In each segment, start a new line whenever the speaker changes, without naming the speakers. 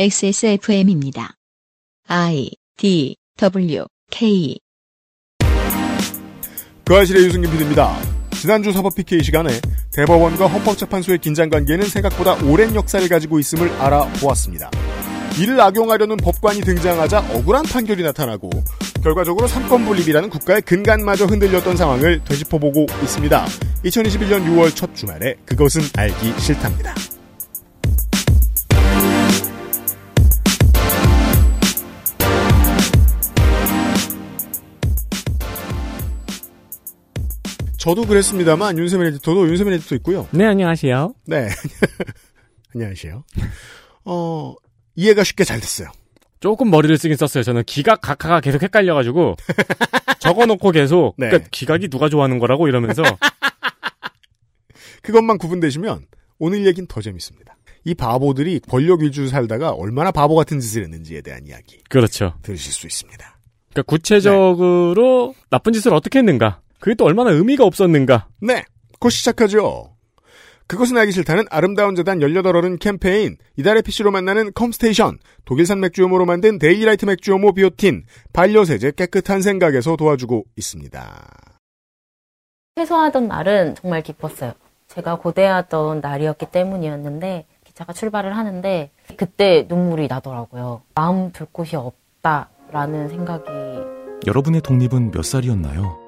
XSFM입니다. I D W K
그 아실의 유승균 PD입니다. 지난주 사법 PK 시간에 대법원과 헌법재판소의 긴장 관계는 생각보다 오랜 역사를 가지고 있음을 알아보았습니다. 이를 악용하려는 법관이 등장하자 억울한 판결이 나타나고 결과적으로 삼권분립이라는 국가의 근간마저 흔들렸던 상황을 되짚어보고 있습니다. 2021년 6월 첫 주말에 그것은 알기 싫답니다. 저도 그랬습니다만 윤세민 에디터도 윤세민 에디터 있고요.
네, 안녕하세요.
네. 안녕하세요. 어, 이해가 쉽게 잘 됐어요.
조금 머리를 쓰긴 썼어요. 저는 기각, 각하가 계속 헷갈려가지고 적어놓고 계속
네.
그러니까 기각이 누가 좋아하는 거라고 이러면서
그것만 구분되시면 오늘 얘기는 더 재밌습니다. 이 바보들이 권력 위주로 살다가 얼마나 바보 같은 짓을 했는지에 대한 이야기
그렇죠.
들으실 수 있습니다.
그러니까 구체적으로 나쁜 짓을 어떻게 했는가? 그게 또 얼마나 의미가 없었는가?
네, 곧 시작하죠. 그것은 알기 싫다는 아름다운 재단 18어른 캠페인, 이달의 PC로 만나는 컴스테이션, 독일산 맥주효모로 만든 데일리라이트 맥주효모 비오틴, 반려세제 깨끗한 생각에서 도와주고 있습니다.
퇴소하던 날은 정말 기뻤어요. 제가 고대하던 날이었기 때문이었는데 기차가 출발을 하는데 그때 눈물이 나더라고요. 마음 둘 곳이 없다라는 생각이
여러분의 독립은 몇 살이었나요?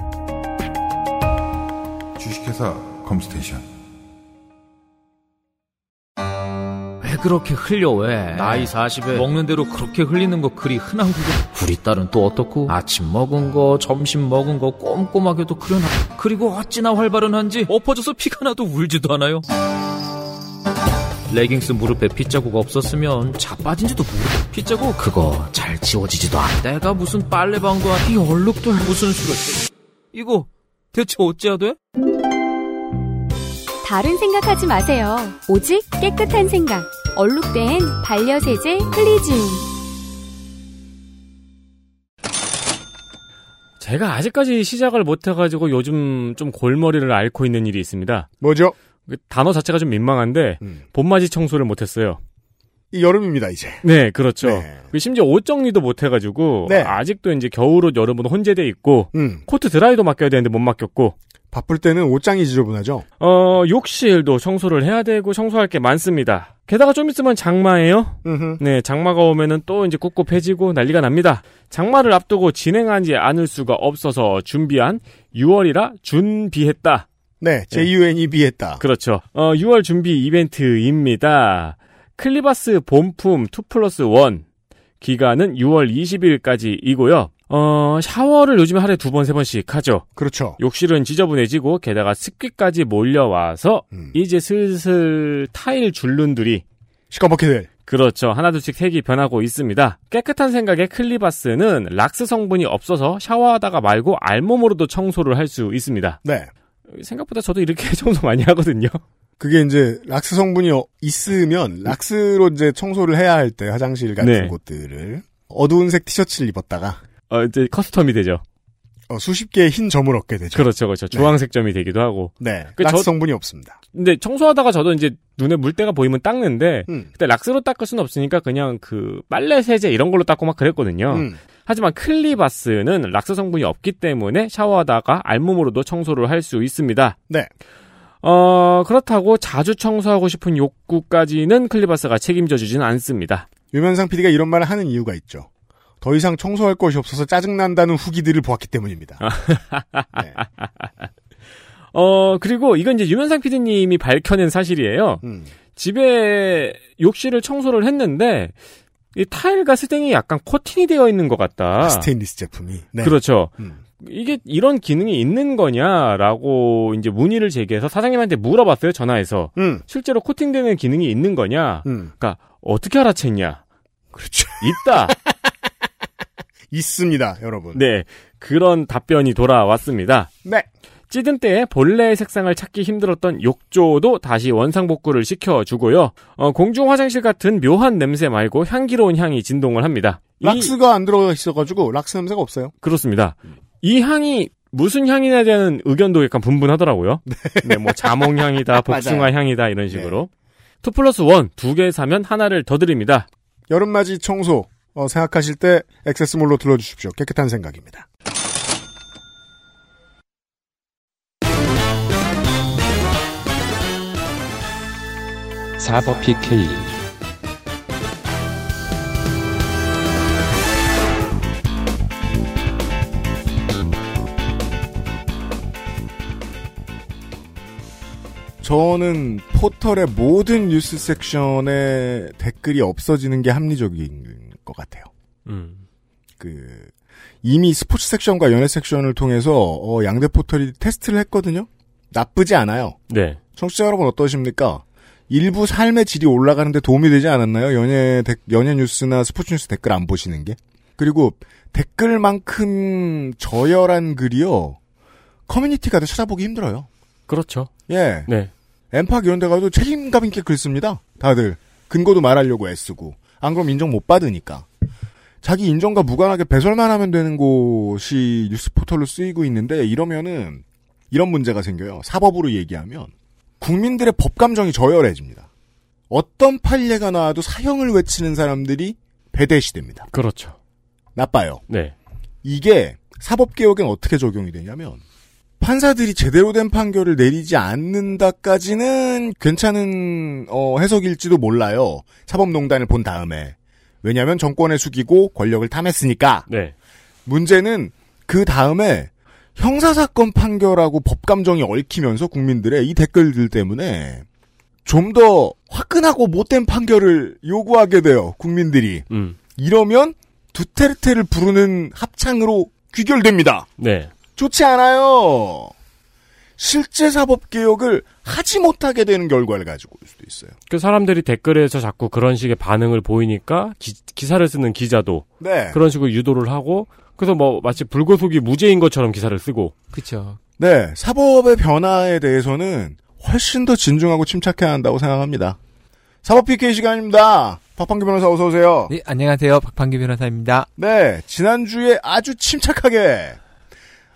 주식회사 컴스테이션.
왜 그렇게 흘려 왜? 나이 40에 먹는 대로 그렇게 흘리는 거 그리 흔한 거고 우리 딸은 또 어떻고? 아침 먹은 거 점심 먹은 거 꼼꼼하게도 그려놔. 그리고 어찌나 활발한지 엎어져서 피가 나도 울지도 않아요. 레깅스 무릎에 핏자국 없었으면 자빠진지도 모르고 핏자국? 그거 잘 지워지지도 않아 내가 무슨 빨래방도 아니 이 얼룩들 무슨 수가 이거 대체 어찌해야 돼?
다른 생각하지 마세요. 오직 깨끗한 생각. 얼룩된 반려세제 클리즈움.
제가 아직까지 시작을 못해가지고 요즘 좀 골머리를 앓고 있는 일이 있습니다.
뭐죠?
그 단어 자체가 좀 민망한데
음.
봄맞이 청소를 못했어요.
이 여름입니다, 이제.
네, 그렇죠.
네.
그 심지어 옷 정리도 못해가지고
네.
아직도 이제 겨울옷, 여름옷 혼재돼 있고
음,
코트 드라이도 맡겨야 되는데 못 맡겼고
바쁠 때는 옷장이 지저분하죠?
어 욕실도 청소를 해야 되고 청소할 게 많습니다. 게다가 좀 있으면 장마예요.
음흠.
네, 장마가 오면은 또 이제 꿉꿉해지고 난리가 납니다. 장마를 앞두고 진행하지 않을 수가 없어서 준비한 6월이라 준비했다.
네, JUNE비 했다.
그렇죠. 어, 6월 준비 이벤트입니다. 클리바스 본품 2 플러스 1 기간은 6월 20일까지이고요. 어, 샤워를 요즘에 하루에 두 번, 세 번씩 하죠.
그렇죠.
욕실은 지저분해지고 게다가 습기까지 몰려와서
음.
이제 슬슬 타일 줄눈들이
시커멓게 될.
그렇죠. 하나둘씩 색이 변하고 있습니다. 깨끗한 생각의 클리바스는 락스 성분이 없어서 샤워하다가 말고 알몸으로도 청소를 할 수 있습니다.
네.
생각보다 저도 이렇게 청소 많이 하거든요.
그게 이제 락스 성분이 어- 있으면 락스로 이제 청소를 해야 할 때 화장실 같은
네.
곳들을 어두운 색 티셔츠를 입었다가
어, 이제 custom이 되죠.
어, 수십 개의 흰 점을 얻게 되죠.
그렇죠, 그렇죠. 주황색 점이 되기도 하고.
네.
그
락스
저-
성분이 없습니다.
근데 청소하다가 저도 이제 눈에 물때가 보이면 닦는데,
음.
그때 락스로 닦을 수는 없으니까 그냥 그 빨래 세제 이런 걸로 닦고 막 그랬거든요.
음.
하지만 클리바스는 락스 성분이 없기 때문에 샤워하다가 알몸으로도 청소를 할 수 있습니다.
네.
어, 그렇다고 자주 청소하고 싶은 욕구까지는 클리바스가 책임져 주지는 않습니다.
유면상 PD가 이런 말을 하는 이유가 있죠. 더 이상 청소할 것이 없어서 짜증난다는 후기들을 보았기 때문입니다. 네.
어, 그리고 이건 이제 유면상 PD님이 밝혀낸 사실이에요.
음.
집에 욕실을 청소를 했는데, 이 타일과 스댕이 약간 코팅이 되어 있는 것 같다.
스테인리스 제품이. 네.
그렇죠.
음.
이게 이런 기능이 있는 거냐라고 이제 문의를 제기해서 사장님한테 물어봤어요, 전화해서.
음.
실제로 코팅되는 기능이 있는 거냐?
음.
그러니까 어떻게 알아챘냐?
그렇죠.
있다.
있습니다, 여러분.
네. 그런 답변이 돌아왔습니다.
네.
찌든 때에 본래의 색상을 찾기 힘들었던 욕조도 다시 원상복구를 시켜주고요. 어, 공중 화장실 같은 묘한 냄새 말고 향기로운 향이 진동을 합니다. 이-
락스가 안 들어가 있어가지고 락스 냄새가 없어요.
그렇습니다. 이 향이 무슨 향이냐에 대한 의견도 약간 분분하더라고요. 네, 뭐 자몽 향이다, 복숭아. 향이다 이런 식으로. two plus one 두 개 사면 하나를 더 드립니다.
여름맞이 청소 어, 생각하실 때 액세스몰로 들러주십시오. 깨끗한 생각입니다.
사법 PK
저는 포털의 모든 뉴스 섹션에 댓글이 없어지는 게 합리적인 것 같아요.
음.
그 이미 스포츠 섹션과 연예 섹션을 통해서 어, 양대 포털이 테스트를 했거든요. 나쁘지 않아요.
네.
청취자 여러분 어떠십니까? 일부 삶의 질이 올라가는데 도움이 되지 않았나요? 연예 데- 연예 뉴스나 스포츠 뉴스 댓글 안 보시는 게? 그리고 댓글만큼 저열한 글이요. 커뮤니티 가도 찾아보기 힘들어요.
그렇죠.
예.
네.
엠팍 이런 데 가도 책임감 있게 글 씁니다. 다들. 근거도 말하려고 애쓰고. 안 그럼 인정 못 받으니까. 자기 인정과 무관하게 배설만 하면 되는 곳이 뉴스 포털로 쓰이고 있는데 이러면은 이런 문제가 생겨요. 사법으로 얘기하면 국민들의 법 감정이 저열해집니다. 어떤 판례가 나와도 사형을 외치는 사람들이 배대시됩니다.
그렇죠.
나빠요.
네.
이게 사법개혁엔 어떻게 적용이 되냐면 판사들이 제대로 된 판결을 내리지 않는다까지는 괜찮은 어, 해석일지도 몰라요. 사법농단을 본 다음에. 왜냐하면 정권에 숙이고 권력을 탐했으니까.
네.
문제는 그 다음에 형사사건 판결하고 법감정이 얽히면서 국민들의 이 댓글들 때문에 좀 더 화끈하고 못된 판결을 요구하게 돼요. 국민들이.
음.
이러면 두테르테를 부르는 합창으로 귀결됩니다.
네.
좋지 않아요. 실제 사법 개혁을 하지 못하게 되는 결과를 가지고 올 수도 있어요.
그 사람들이 댓글에서 자꾸 그런 식의 반응을 보이니까 기, 기사를 쓰는 기자도
네.
그런 식으로 유도를 하고 그래서 뭐 마치 불구속이 무죄인 것처럼 기사를 쓰고
그쵸.
네. 사법의 변화에 대해서는 훨씬 더 진중하고 침착해야 한다고 생각합니다. 사법 PK 시간입니다. 박판기 변호사 어서 오세요.
네, 안녕하세요. 박판기 변호사입니다.
네, 지난주에 아주 침착하게,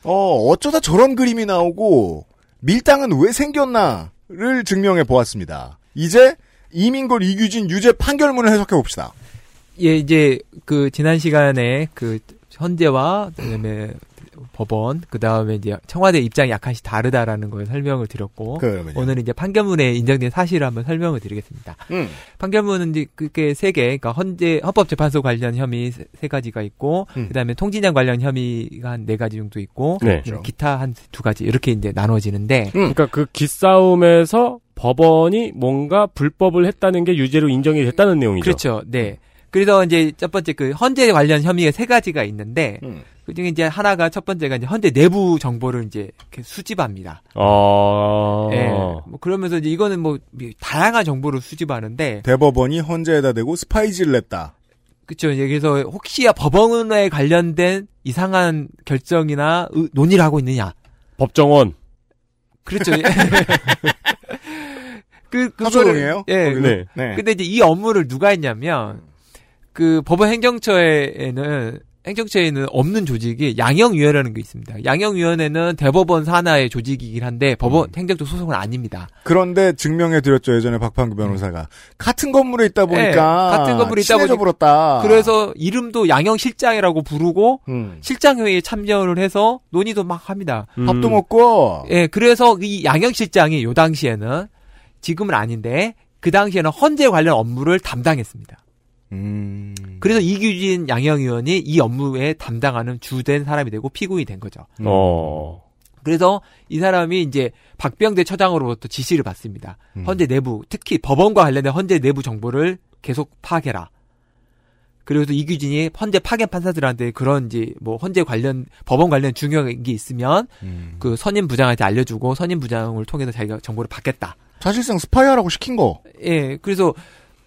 어, 어쩌다 저런 그림이 나오고, 밀당은 왜 생겼나를 증명해 보았습니다. 이제, 이민걸, 이규진, 유죄 판결문을 해석해 봅시다.
예, 이제 그 지난 시간에 그 현재와 그다음에 법원 그 다음에 이제 청와대 입장이 약간씩 다르다라는 걸 설명을 드렸고
그러면요.
오늘 이제 판결문에 인정된 사실을 한번 설명을 드리겠습니다.
음,
판결문은 이제 그게 세 개, 그러니까 헌재 헌법재판소 관련 혐의 세, 세 가지가 있고
음.
그다음에 통진장 관련 혐의가 한 네 가지 정도 있고
네.
그렇죠.
기타 한 두 가지 이렇게 이제 나눠지는데
음.
그러니까 그 기싸움에서 법원이 뭔가 불법을 했다는 게 유죄로 인정이 됐다는 내용이죠.
그렇죠. 네. 그래서 이제 첫 번째 그 헌재 관련 혐의가 세 가지가 있는데
음.
그 중에 이제 하나가 첫 번째가 이제 헌재 내부 정보를 이제 이렇게 수집합니다.
어.
예. 뭐 그러면서 이제 이거는 뭐 다양한 정보를 수집하는데
대법원이 헌재에다 대고 스파이지를 냈다.
그렇죠. 이제 그래서 혹시야 법원에 관련된 이상한 결정이나 의- 논의를 하고 있느냐.
법정원.
그렇죠. 그 그거를? 예.
네.
네.
근데 이제 이 업무를 누가 했냐면 그 법원 행정처에는 행정처에는 없는 조직이 양형위원회라는 게 있습니다. 양형위원회는 대법원 산하의 조직이긴 한데 법원 행정적 소송은 아닙니다.
그런데 증명해 드렸죠, 예전에 박판구 변호사가. 같은 건물에 있다 보니까.
네, 같은 건물에 있다
친해져
보니-
버렸다.
그래서 이름도 양형실장이라고 부르고
음.
실장회의에 참여를 해서 논의도 막 합니다.
음.
밥도 먹고.
예, 그래서 이 양형실장이 요 당시에는 지금은 아닌데 그 당시에는 헌재 관련 업무를 담당했습니다.
음.
그래서 이규진 양형 의원이 이 업무에 담당하는 주된 사람이 되고 피고인이 된 거죠.
음.
어.
그래서 이 사람이 이제 박병대 처장으로부터 지시를 받습니다.
음.
헌재 내부, 특히 법원과 관련된 헌재 내부 정보를 계속 파악해라. 그리고 또 이규진이 헌재 파견 판사들한테 그런 이제 뭐 헌재 관련 법원 관련 중요한 게 있으면
음.
그 선임 부장한테 알려주고 선임 부장을 통해서 자기가 정보를 받겠다.
사실상 스파이하라고 시킨 거.
예, 그래서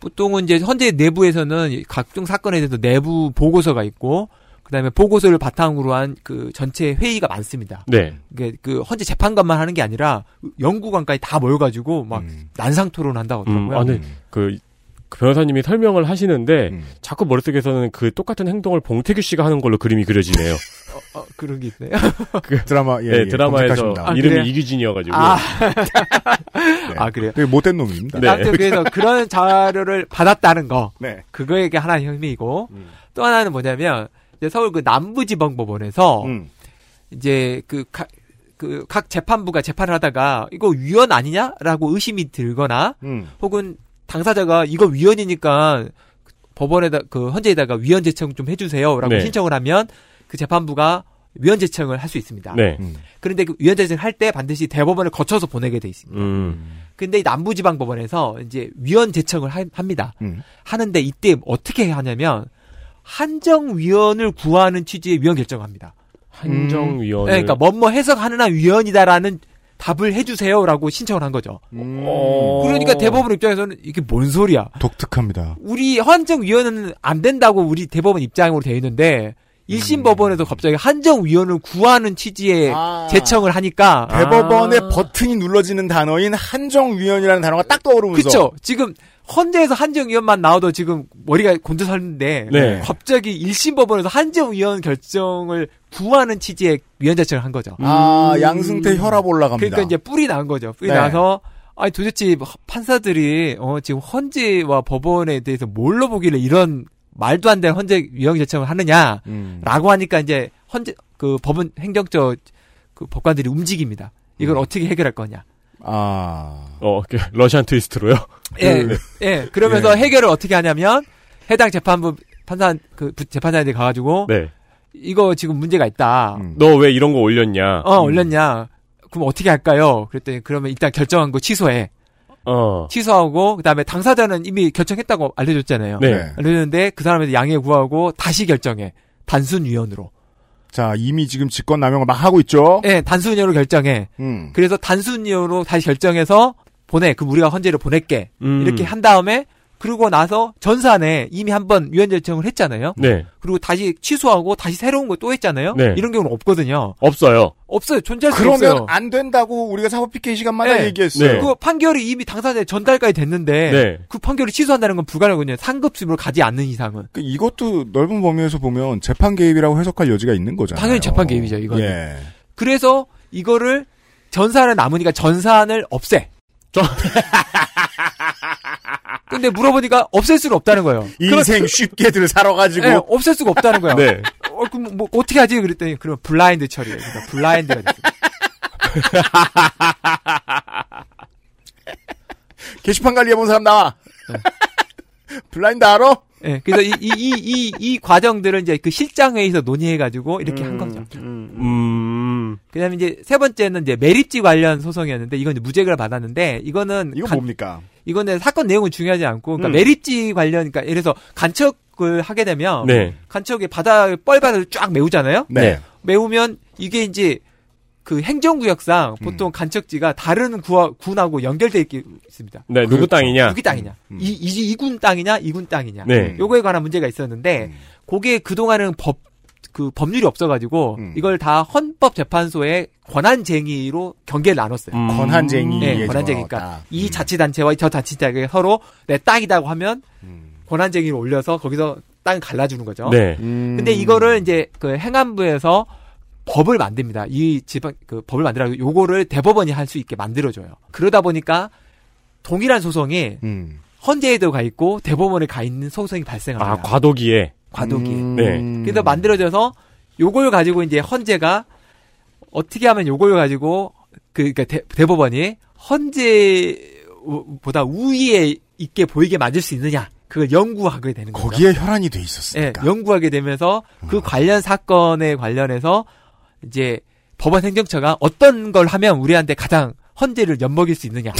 보통은 이제 헌재 내부에서는 각종 사건에 대해서 내부 보고서가 있고 그다음에 보고서를 바탕으로 한 그 전체 회의가 많습니다.
네.
이게 그 헌재 재판관만 하는 게 아니라 연구관까지 다 모여가지고 막
음.
난상 토론한다고
음,
하더라고요.
아, 네. 그, 그 변호사님이 설명을 하시는데
음.
자꾸 머릿속에서는 그 똑같은 행동을 봉태규 씨가 하는 걸로 그림이 그려지네요.
어, 그런 게 있네요.
드라마 예,
네,
예,
드라마에서
검색하십니다.
아,
이름이
그래요?
이규진이어가지고.
아,
네.
아 그래요.
되게 못된 놈입니다.
네.
아무튼 그래서 그런 자료를 받았다는 거
네.
그거에 하나의 혐의이고
음.
또 하나는 뭐냐면 이제 서울 그 남부지방법원에서
음.
이제 그각그각 재판부가 재판을 하다가 이거 위헌 아니냐라고 의심이 들거나
음.
혹은 당사자가 이거 위헌이니까 법원에다 그 헌재에다가 위헌 제청 좀 해주세요라고
네.
신청을 하면 그 재판부가 위헌 제청을 할 수 있습니다.
네.
음.
그런데 그 위헌 제청을 할때 반드시 대법원을 거쳐서 보내게 돼 있습니다.
음.
근데 이 남부지방법원에서 이제 위헌 제청을 하, 합니다.
음.
하는데 이때 어떻게 하냐면 한정위원을 구하는 취지의 위헌 결정을 합니다.
한정위원회.
네, 그러니까 뭐뭐 해석하느나 위헌이다라는 답을 해주세요라고 신청을 한 거죠.
음.
어.
그러니까 대법원 입장에서는 이게 뭔 소리야?
독특합니다.
우리 한정위원회는 안 된다고 우리 대법원 입장으로 돼 있는데 1심 법원에서 갑자기 한정위원을 구하는 취지의
아.
제청을 하니까
대법원의
아.
버튼이 눌러지는 단어인 한정위원이라는 단어가 딱 떠오르면서
그쵸? 지금 헌재에서 한정위원만 나와도 지금 머리가 곤두섰는데
네.
갑자기 1심 법원에서 한정위원 결정을 구하는 취지의 제청을 한 거죠.
아
음.
양승태 혈압 올라갑니다.
그러니까 이제 뿔이 난 거죠. 뿔이
네.
나서 아니 도대체 판사들이 어 지금 헌재와 법원에 대해서 뭘로 보길래 이런 말도 안 되는 헌재 위헌 제청을 하느냐라고
음.
하니까 이제 헌재 그 법원 행정처 그 법관들이 움직입니다. 이걸
음.
어떻게 해결할 거냐.
아
어, 그 러시안 트위스트로요?
예,
그-
예. 그러면서
예.
해결을 어떻게 하냐면 해당 재판부 판사 그 부- 재판장한테 가 가지고
네.
이거 지금 문제가 있다.
음.
너왜 이런 거 올렸냐?
어 올렸냐? 그럼 어떻게 할까요? 그랬더니 그러면 일단 결정한 거 취소해.
어.
취소하고 그다음에 당사자는 이미 결정했다고 알려줬잖아요.
네.
네.
알려줬는데 그 사람한테 양해 구하고 다시 결정해. 단순 위헌으로.
자 이미 지금 직권 남용을 막 하고 있죠.
예, 단순 위헌으로 결정해.
음.
그래서 단순 위헌으로 다시 결정해서 보내. 그 우리가 헌재를 보낼게.
음.
이렇게 한 다음에 그러고 나서 전산에 이미 한번 위헌 결정을 했잖아요.
네.
그리고 다시 취소하고 다시 새로운 거 또 했잖아요.
네.
이런 경우는 없거든요.
없어요.
없어요. 존재할 수
그러면
없어요.
안 된다고 우리가 사법 PK 시간마다
네.
얘기했어요.
네.
그 판결이 이미 당사자에 전달까지 됐는데
네.
그 판결을 취소한다는 건 불가능하거든요. 상급심으로 가지 않는 이상은.
그 이것도 넓은 범위에서 보면 재판 개입이라고 해석할 여지가 있는 거잖아요.
당연히 재판 개입이죠, 이거는.
예.
그래서 이거를 전산을 남으니까 전산을 없애. 근데 물어보니까 없앨 수는 없다는 거예요.
인생 쉽게들 살아가지고
네, 없앨 수가 없다는 거예요.
네.
어, 그럼 뭐 어떻게 하지? 그랬더니 그러면 블라인드 처리해. 그러니까 블라인드가 됐어요.
게시판 관리해본 사람 나와. 블라인드 알아?
예, 그래서 이, 이, 이, 이, 이 과정들을 이제 그 실장회의에서 논의해가지고 이렇게 한 거죠.
음.
그 다음에 이제 세 번째는 이제 매립지 관련 소송이었는데 이건 이제 무죄를 받았는데 이거는
이거
간-
뭡니까?
이거는 사건 내용은 중요하지 않고 그러니까
음.
매립지 관련 그러니까 예를 들어서 간척을 하게 되면
네.
간척에 바다 뻘바다를 쫙 메우잖아요.
네.
메우면 이게 이제 그 행정구역상
음.
보통 간척지가 다른 구하, 군하고 연결돼 있, 있습니다.
네, 누구
그렇죠.
땅이냐?
누구 땅이냐?
음.
이, 이, 이 군 땅이냐? 이군 땅이냐?
네.
요거에 관한 문제가 있었는데
음.
그게 그동안은 법, 그 법률이 없어가지고
음.
이걸 다 헌법재판소의 권한쟁의로 경계를 나눴어요.
음.
권한쟁이.
네,
예,
권한쟁이니까
정확하다.
이
음.
자치단체와 저 자치단체가 서로 내 땅이다고 하면
음.
권한쟁의를 올려서 거기서 땅 갈라주는 거죠.
네.
음.
근데 이거를 이제 그 행안부에서 법을 만듭니다. 이 지방 그 법을 만들어 요거를 대법원이 할 수 있게 만들어줘요. 그러다 보니까 동일한 소송이
음.
헌재에도 가 있고 대법원에 가 있는 소송이 발생합니다.
아, 과도기에.
과도기.
음.
네.
그래서 만들어져서 요걸 가지고 이제 헌재가 어떻게 하면 요걸 가지고 그 그러니까 대, 대법원이 헌재보다 우위에 있게 보이게 만들 수 있느냐 그걸 연구하게 되는 거죠.
거기에 혈안이 돼
예,
있었으니까.
연구하게 되면서 그 관련 사건에 관련해서 이제 법원 행정처가 어떤 걸 하면 우리한테 가장 헌재를 엿먹일 수 있느냐.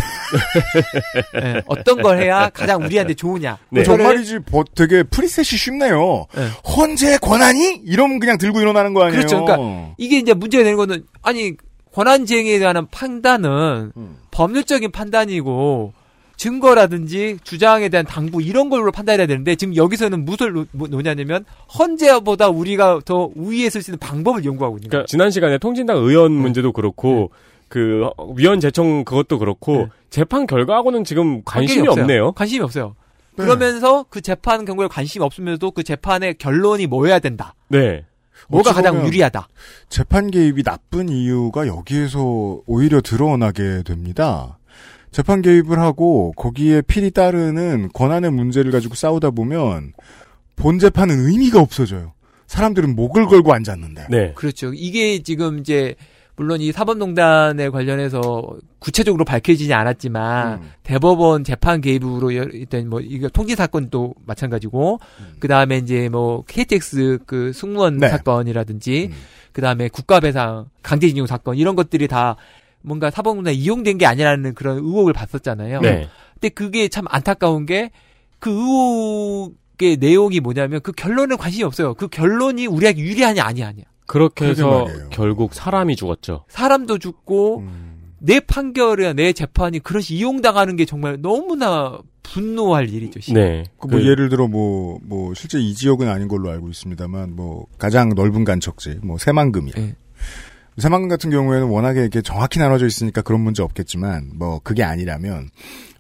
예, 어떤 걸 해야 가장 우리한테 좋으냐.
네.
어, 정말이지 뭐 되게 프리셋이 쉽네요.
네.
헌재 권한이 이러면 그냥 들고 일어나는 거 아니에요?
그렇죠. 그러니까 이게 이제 문제가 되는 거는 아니 권한쟁의에 대한 판단은
음.
법률적인 판단이고 증거라든지 주장에 대한 당부 이런 걸로 판단해야 되는데 지금 여기서는 무엇을 놓- 뭐 헌재보다 우리가 더 우위에 쓸수 있는 방법을 연구하고 있는 거예요.
그러니까 지난 시간에 통진당 의원 문제도 그렇고 그 위원 제청 그것도 그렇고
네.
재판 결과하고는 지금 관심이. 없네요.
관심이 없어요.
네.
그러면서 그 재판 경고에 관심이 없으면서도 그 재판의 결론이 뭐여야 된다.
네.
뭐가 가장 유리하다.
재판 개입이 나쁜 이유가 여기에서 오히려 드러나게 됩니다. 재판 개입을 하고 거기에 필히 따르는 권한의 문제를 가지고 싸우다 보면 본 재판은 의미가 없어져요. 사람들은 목을 걸고 앉았는데.
네.
그렇죠. 이게 지금 이제 물론 이 사법농단에 관련해서 구체적으로 밝혀지지 않았지만
음.
대법원 재판 개입으로 여- 일단 뭐 이거 통지 사건도 마찬가지고 그 다음에 이제 뭐 KTX 그 승무원
네.
사건이라든지
음.
그 다음에 국가배상 강제징용 사건 이런 것들이 다 뭔가 사법농단 에 이용된 게 아니라는 그런 의혹을 봤었잖아요.
네.
근데 그게 참 안타까운 게 그 의혹의 내용이 뭐냐면 그 결론은 관심이 없어요. 그 결론이 우리에게 유리하냐 아니야 아니야.
그렇게 해서
말이에요.
결국 사람이 죽었죠.
사람도 죽고
음.
내 판결이나 내 재판이 그릇이 이용당하는 게 정말 너무나 분노할 일이죠. 시-
네.
그 뭐
그-
예를 들어 뭐뭐 실제 이 지역은 아닌 걸로 알고 있습니다만 뭐 가장 넓은 간척지 뭐 새만금이야.
예.
새만금 같은 경우에는 워낙에 이렇게 정확히 나눠져 있으니까 그런 문제 없겠지만 뭐 그게 아니라면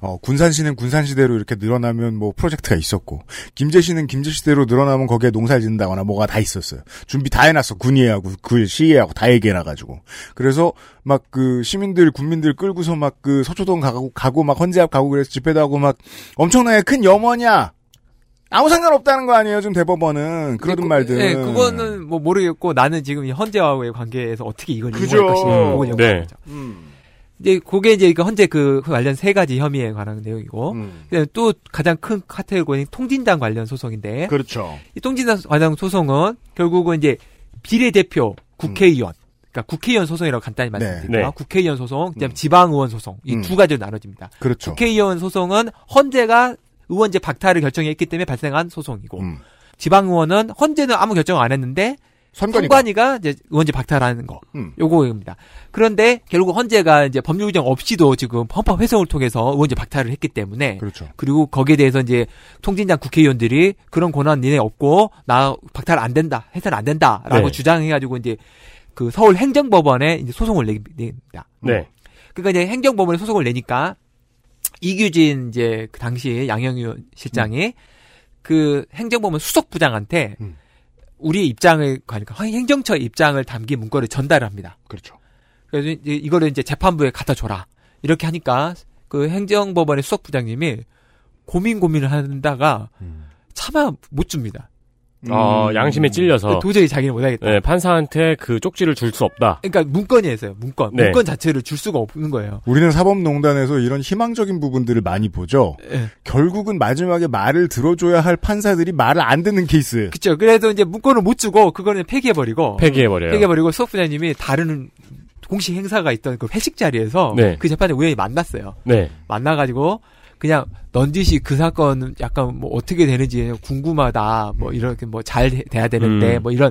어 군산시는 군산시대로 이렇게 늘어나면 뭐 프로젝트가 있었고 김제시는 김제시대로 늘어나면 거기에 농사를 짓는다거나 뭐가 다 있었어요. 준비 다 해놨어 군의회하고 그 시의회하고 다 얘기해놔가지고 그래서 막 그 시민들 군민들 끌고서 막 그 서초동 가고 가고 막 헌재 앞 가고 그래서 집회도 하고 막 엄청나게 큰 염원이야. 아무 상관없다는 거 아니에요, 지금 대법원은. 그러든
그-
말든.
예, 그거는 뭐 모르겠고 나는 지금 이 헌재와의 관계에서 어떻게 이걸
그죠.
이용할 것인가
음,
그걸 연구하는
네.
거죠.
음.
이제 그게 이제 그 헌재 그 관련 세 가지 혐의에 관한 내용이고
음.
그다음에 또 가장 큰 카테고리는 통진당 관련 소송인데
그렇죠.
이 통진당 관련 소송은 결국은 이제 비례대표 국회의원 그러니까 국회의원 소송이라고 간단히 말씀드릴게요.
네.
국회의원 소송, 그다음
음.
지방의원 소송 이
음.
두 가지로 나눠집니다.
그렇죠.
국회의원 소송은 헌재가 의원제 박탈을 결정했기 때문에 발생한 소송이고
음.
지방의원은 헌재는 아무 결정 안 했는데
선관위가.
이제 의원제 박탈하는 거
음.
요거입니다. 그런데 결국 헌재가 이제 법률 규정 없이도 지금 헌법 회성을 통해서 의원제 박탈을 했기 때문에
그렇죠.
그리고 거기에 대해서 이제 통진당 국회의원들이 그런 권한 니네 없고 나 박탈 안 된다 해서는 안 된다라고
네.
주장해 가지고 이제 그 서울 행정법원에 이제 소송을 내- 냅니다.
네.
그러니까 이제 행정법원에 소송을 내니까 이규진 이제 그 당시 양형위원 실장이 그 행정법원 수석부장한테
음.
우리의 입장을 그러니까 행정처 입장을 담긴 문건을 전달을 합니다.
그렇죠.
그래서 이제 이거를 이제 재판부에 갖다 줘라. 이렇게 하니까 그 행정법원의 수석부장님이 고민 고민을 하다가
음.
차마 못 줍니다.
어, 양심에 찔려서
도저히 자기는 못하겠다.
네, 판사한테 그 쪽지를 줄 수 없다.
그러니까 문건이 있어요. 문건.
네.
문건 자체를 줄 수가 없는 거예요.
우리는 사법농단에서 이런 희망적인 부분들을 많이 보죠.
예.
결국은 마지막에 말을 들어줘야 할 판사들이 말을 안 듣는 케이스.
그쵸. 그래서 이제 문건을 못 주고 그거는 폐기해버리고.
폐기해버려요.
폐기해버리고 수석 부장님이 다른 공식 행사가 있던 그 회식 자리에서
네.
그 재판에 우연히 만났어요.
네.
만나가지고 그냥 넌지시 그 사건 약간 뭐 어떻게 되는지 궁금하다. 뭐 이렇게 뭐 잘 돼야 되는데
음.
뭐 이런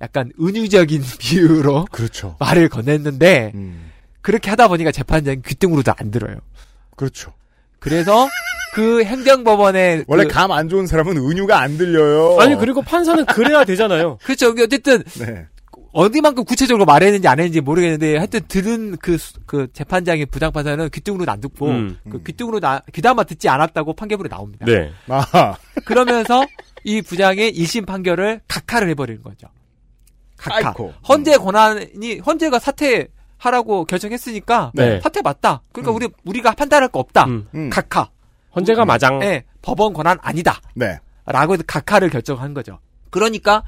약간 은유적인 비유로
그렇죠.
말을 건넸는데
음.
그렇게 하다 보니까 재판장이 귀등으로도 안 들어요.
그렇죠.
그래서 그 행정법원에
원래
그-
감 안 좋은 사람은 은유가 안 들려요.
아니 그리고 판사는 그래야 되잖아요.
그렇죠. 어쨌든
네.
어디만큼 구체적으로 말했는지 안 했는지 모르겠는데 하여튼 들은 그, 수- 그 재판장의 부장판사는 귀등으로 안 듣고
음.
그 귀등으로 나, 귀담아 듣지 않았다고 판결문에 나옵니다.
네.
아,
그러면서 이 부장의 1심 판결을 각하를 해버리는 거죠. 각하.
아이코.
헌재 권한이 헌재가 사퇴하라고 결정했으니까
네.
사퇴 맞다. 그러니까
음.
우리 우리가 판단할 거 없다.
음.
음.
각하.
헌재가 마장.
예, 법원 권한 아니다.
네.
라고 해서 각하를 결정한 거죠. 그러니까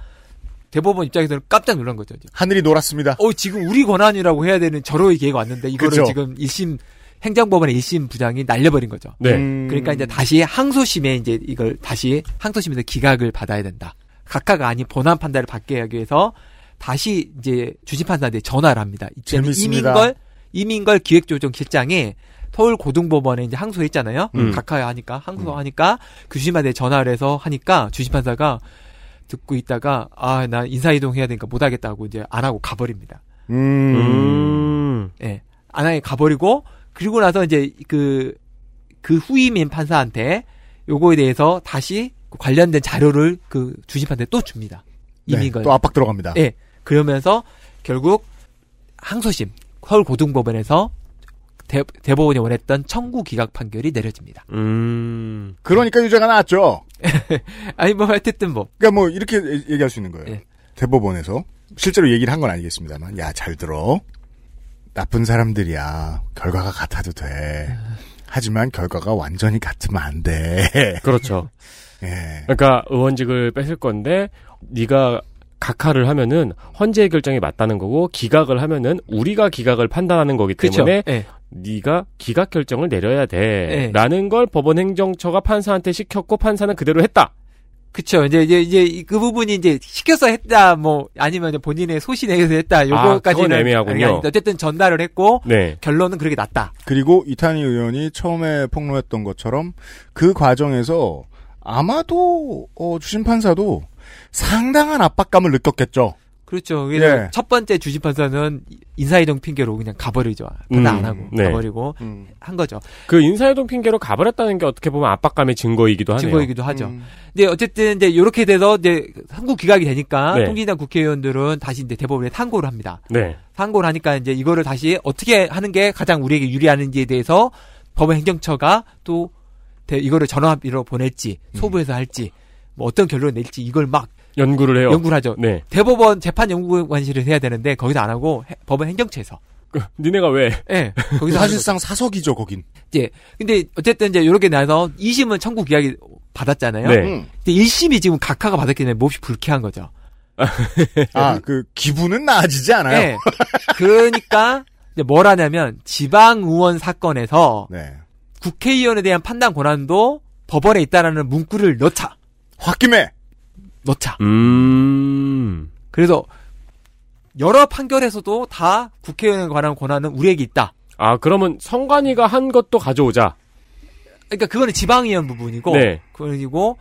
대법원 입장에서는 깜짝 놀란 거죠.
하늘이 놀았습니다.
어, 지금 우리 권한이라고 해야 되는 절호의 기회가 왔는데 이거를
그죠.
지금 1심 행정법원의 1심 부장이 날려버린 거죠.
네.
음.
그러니까 이제 다시 항소심에 이제 이걸 다시 항소심에서 기각을 받아야 된다. 각하가 아닌 본안 판단을 받게 하기 위해서 다시 이제 주심 판사한테 전화를 합니다. 이때는. 이민걸 이민걸 기획조정 실장이 서울 고등법원에 이제 항소했잖아요.
음.
각하야 하니까 항소하니까 그 주심한테 전화를 해서 하니까 주심 판사가 듣고 있다가 아 나 인사이동 해야 되니까 못 하겠다고 이제 안 하고 가버립니다.
음.
음.
예. 안 하게 가버리고 그리고 나서 이제 그, 그 후임인 판사한테 요거에 대해서 다시 그 관련된 자료를 그 주심한테 또 줍니다.
네,
이민걸.
또 압박 들어갑니다.
예. 그러면서 결국 항소심 서울고등법원에서 대, 대법원이 원했던 청구 기각 판결이 내려집니다.
음.
그러니까 유죄가 나왔죠.
아니 뭐 어쨌든 뭐
그러니까 뭐 이렇게 얘기할 수 있는 거예요.
예.
대법원에서 실제로 얘기를 한 건 아니겠습니다만, 야 잘 들어. 나쁜 사람들이야. 결과가 같아도 돼. 하지만 결과가 완전히 같으면 안 돼.
그렇죠.
예.
그러니까 의원직을 뺏을 건데 네가 각하를 하면은 헌재의 결정이 맞다는 거고 기각을 하면은 우리가 기각을 판단하는 거기
그렇죠.
때문에
예.
네가 기각 결정을 내려야
네.
돼라는 걸 법원 행정처가 판사한테 시켰고 판사는 그대로 했다.
그쵸. 이제, 이제, 이제, 그 부분이 이제 시켜서 했다, 뭐, 아니면 본인의 소신에서 했다,
아,
요거까지는.
그건 애매하군요.
아니, 어쨌든 전달을 했고,
네.
결론은 그렇게 났다.
그리고 이탄희 의원이 처음에 폭로했던 것처럼 그 과정에서 아마도 어, 주심 판사도 상당한 압박감을 느꼈겠죠.
그렇죠. 그래서
예.
첫 번째 주심판사는 인사이동 핑계로 그냥 가버리죠.
음,
안 하고
네.
가버리고 한 거죠.
그 인사이동 핑계로 가버렸다는 게 어떻게 보면 압박감의 증거이기도 하네요.
증거이기도 하죠.
음.
근데 어쨌든 이제 이렇게 돼서 이제 선고 기각이 되니까
네.
통진당 국회의원들은 다시 이제 대법원에 상고를 합니다.
네.
상고를 하니까 이제 이거를 다시 어떻게 하는 게 가장 우리에게 유리하는지에 대해서 법원 행정처가 또 대- 이거를 전화합의로 보낼지 소부해서 할지 뭐 어떤 결론을 낼지 이걸 막
연구를 해요.
연구를 하죠.
네.
대법원 재판 연구관실을 해야 되는데 거기서 안 하고 해- 법원 행정처에서
그, 니네가 왜?
예. 거기서 하는
사실상 사석이죠, 거긴.
예. 근데 어쨌든 이제 이렇게 나서 2심은 청구 기각이 받았잖아요.
네.
음.
근데 1심이 지금 각하가 받았기 때문에 몹시 불쾌한 거죠.
아, 그 기분은 나아지지 않아요.
예. 그러니까 이제 뭘 하냐면 지방 의원 사건에서
네.
국회의원에 대한 판단 권한도 법원에 있다라는 문구를 넣자.
홧김에
넣자.
음.
그래서 여러 판결에서도 다 국회의원에 관한 권한은 우리에게 있다.
아, 그러면 성관이가 한 것도 가져오자.
그러니까 그거는 지방의원 부분이고
네.
그리고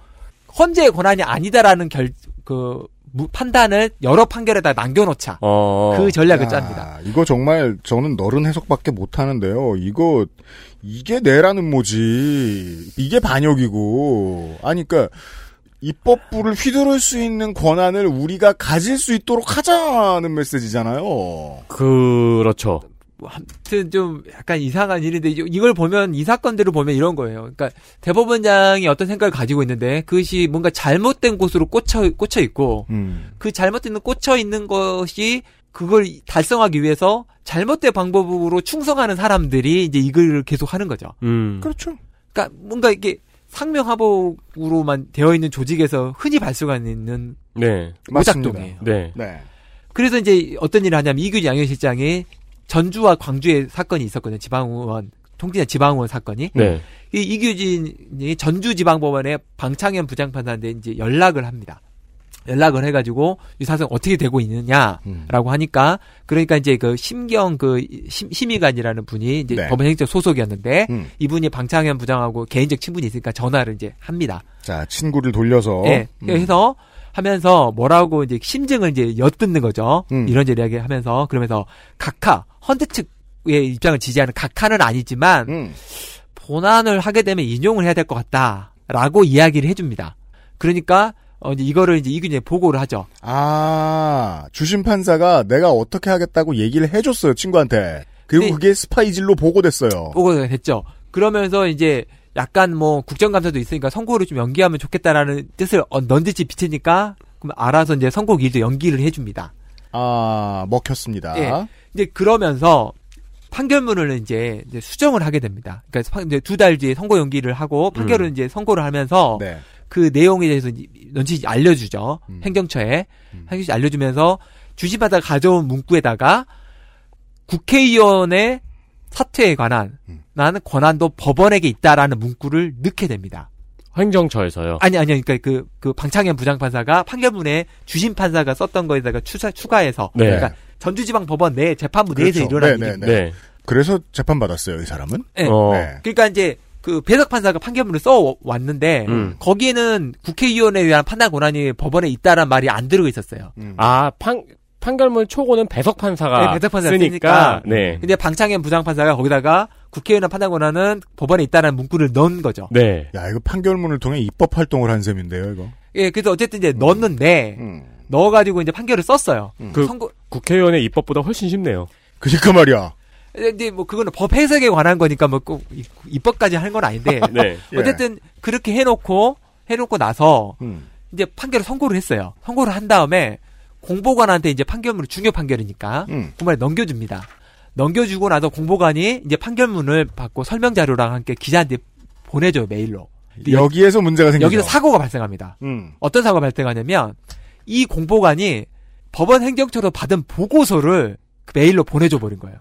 헌재의 권한이 아니다라는 결그 판단을 여러 판결에다 남겨놓자.
어.
그 전략을
야,
짭니다.
이거 정말 저는 너른 해석밖에 못 하는데요. 이거 이게 내라는 뭐지? 이게 반역이고. 아니 그러니까 입법부를 휘두를 수 있는 권한을 우리가 가질 수 있도록 하자는 메시지잖아요.
그렇죠.
뭐 아무튼 좀 약간 이상한 일인데 이- 이걸 보면 이 사건들을 보면 이런 거예요. 그러니까 대법원장이 어떤 생각을 가지고 있는데 그것이 뭔가 잘못된 곳으로 꽂혀 꽂혀 있고
음.
그 잘못된 꽂혀 있는 것이 그걸 달성하기 위해서 잘못된 방법으로 충성하는 사람들이 이제 이걸 계속 하는 거죠.
음.
그렇죠.
그러니까 뭔가 이게 상명하복으로만 되어 있는 조직에서 흔히 발생하는
네.
오작동이에요.
네.
네.
그래서 이제 어떤 일을 하냐면 이규진 양현실장이 전주와 광주에 사건이 있었거든요. 지방의원 통진의 지방의원 사건이
네.
이 이규진이 전주지방법원에 방창현 부장판사한테 이제 연락을 합니다. 연락을 해가지고 이 사건 어떻게 되고 있느냐라고
음.
하니까 그러니까 이제 그 심경 그 심, 심의관이라는 분이 이제
네.
법원 행정 소속이었는데
음.
이분이 방창현 부장하고 개인적 친분이 있으니까 전화를 이제 합니다.
자 친구를 돌려서
예.
음.
그래서 하면서 뭐라고 이제 심증을 이제 엿듣는 거죠.
음.
이런저런 이야기 하면서 그러면서 각하 헌드 측의 입장을 지지하는 각하는 아니지만
음.
본안을 하게 되면 인용을 해야 될 것 같다라고 이야기를 해줍니다. 그러니까 어, 이제 이거를 이제 이균에 보고를 하죠.
아 주심 판사가 내가 어떻게 하겠다고 얘기를 해줬어요 친구한테. 그리고
네.
그게 스파이질로 보고됐어요.
보고가 됐죠. 그러면서 이제 약간 뭐 국정감사도 있으니까 선고를 좀 연기하면 좋겠다라는 뜻을 어, 넌지치 비치니까 그럼 알아서 이제 선고 일도 연기를 해줍니다.
아 먹혔습니다.
예. 이제 그러면서 판결문을 이제, 이제 수정을 하게 됩니다. 그러니까 두 달 뒤에 선고 연기를 하고 판결을 이제 선고를 하면서
네.
그 내용에 대해서 넌치 알려주죠.
음.
행정처에
음.
행정처에 알려주면서 주심받아 가져온 문구에다가 국회의원의 사퇴에 관한
음.
나는 권한도 법원에게 있다라는 문구를 넣게 됩니다.
행정처에서요.
아니 아니 그러니까 그, 그 방창현 부장판사가 판결문에 주심 판사가 썼던 거에다가 추가 추가해서
네.
그러니까 전주지방 법원 내 재판부 내에서
그렇죠.
일어난
네,
일입니다.
네, 그래서 재판 받았어요, 이 사람은.
네.
어.
네.
그러니까 이제 그 배석 판사가 판결문을 써 왔는데
음.
거기에는 국회의원에 대한 판단 권한이 법원에 있다란 말이 안 들어가 있었어요.
음.
아, 판, 판결문 초고는 배석 판사가
네, 배석 판사가
쓰니까,
쓰니까.
네.
근데 방창현 부장 판사가 거기다가 국회의원 판단 권한은 법원에 있다는 문구를 넣은 거죠.
네.
야, 이거 판결문을 통해 입법 활동을 한 셈인데요, 이거.
예, 그래서 어쨌든 이제 넣었는데
음.
넣어 가지고 이제 판결을 썼어요.
그
선고
국회의원의 입법보다 훨씬 쉽네요.
그니까 말이야.
근데 뭐 그거는 법 해석에 관한 거니까 뭐 꼭 입법까지 하는 건 아닌데
네.
예.
어쨌든 그렇게 해놓고 해놓고 나서
음.
이제 판결을 선고를 했어요. 선고를 한 다음에 공보관한테 이제 판결문을 중요 판결이니까
음.
공판에 넘겨줍니다. 넘겨주고 나서 공보관이 이제 판결문을 받고 설명 자료랑 함께 기자한테 보내줘요 메일로.
여기에서 문제가 생기죠.
여기서 사고가 발생합니다.
음.
어떤 사고가 발생하냐면 이 공보관이 법원 행정처로 받은 보고서를 그 메일로 보내줘 버린 거예요.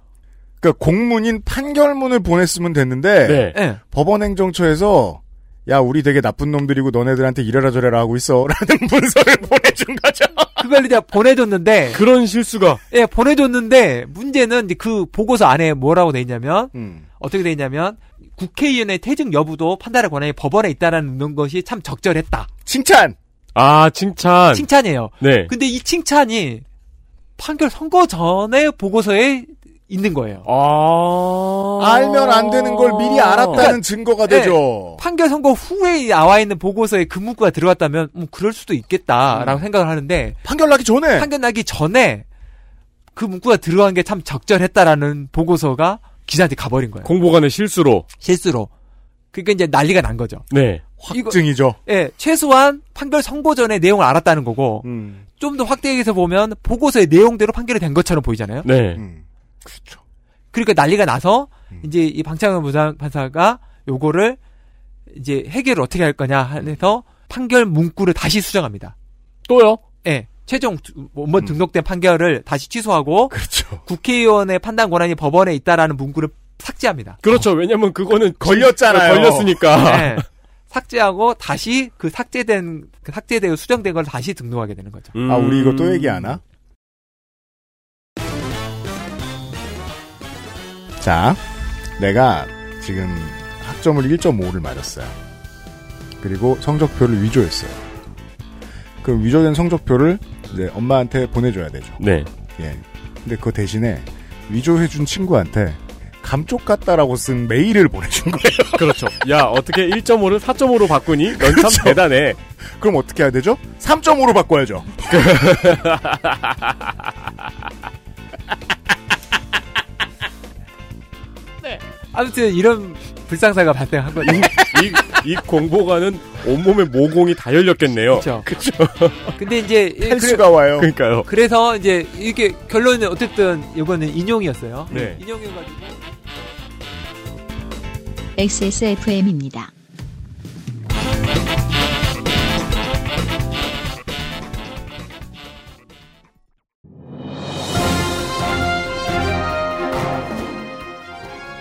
그러니까 공문인 판결문을 보냈으면 됐는데
네.
예.
법원 행정처에서 야 우리 되게 나쁜 놈들이고 너네들한테 이래라 저래라 하고 있어라는 문서를 보내준 거죠.
그걸 이제 보내줬는데
그런 실수가.
예 보내줬는데 문제는 이제 그 보고서 안에 뭐라고 돼 있냐면
음.
어떻게 돼 있냐면 국회의원의 퇴직 여부도 판단할 권한이 법원에 있다는 것이 참 적절했다.
칭찬.
아, 칭찬.
칭찬이에요.
네.
근데 이 칭찬이 판결 선거 전에 보고서에 있는 거예요.
아.
알면 안 되는 걸 미리 알았다는
그러니까,
증거가
네.
되죠.
판결 선고 후에 나와 있는 보고서에 그 문구가 들어갔다면 뭐 그럴 수도 있겠다라고 생각을 하는데
판결 나기 전에
판결 나기 전에 그 문구가 들어간 게 참 적절했다라는 보고서가 기자한테 가버린 거예요.
공보관의 실수로.
실수로. 그러니까 이제 난리가 난 거죠.
네.
확증이죠.
예, 최소한 판결 선고 전에 내용을 알았다는 거고
음.
좀더 확대해서 보면 보고서의 내용대로 판결이 된 것처럼 보이잖아요.
네.
음. 그렇죠.
그러니까 난리가 나서
음.
이제 이 방창현 부장 판사가 요거를 이제 해결을 어떻게 할 거냐 해서 판결 문구를 다시 수정합니다.
또요?
예. 최종 원본
음.
등록된 판결을 다시 취소하고
그렇죠.
국회의원의 판단 권한이 법원에 있다라는 문구를 삭제합니다.
그렇죠. 왜냐면 그거는
걸렸잖아요.
걸렸으니까.
네. 삭제하고 다시 그 삭제된 그 삭제되고 수정된 걸 다시 등록하게 되는 거죠.
음.
아 우리 이거 또 얘기하나? 자, 내가 지금 학점을 1.5를 맞았어요. 그리고 성적표를 위조했어요. 그 위조된 성적표를 이제 엄마한테 보내줘야 되죠.
네.
예. 근데 그 대신에 위조해준 친구한테 감쪽 같다라고 쓴 메일을 보내준 거예요.
그렇죠. 야, 어떻게 1.5를 4.5로 바꾸니? 넌참
그렇죠.
대단해.
그럼 어떻게 해야 되죠? 3.5로 바꿔야죠.
아무튼 이런 불상사가 발생한 거죠.
이, 이 공보관은 온몸에 모공이 다 열렸겠네요.
그렇죠. 근데 이제 이- 그래,
와요.
그러니까요.
그래서 이제 이게 결론은 어쨌든 이거는 인용이었어요.
네.
인용이어가지고
XSFM입니다.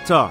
자,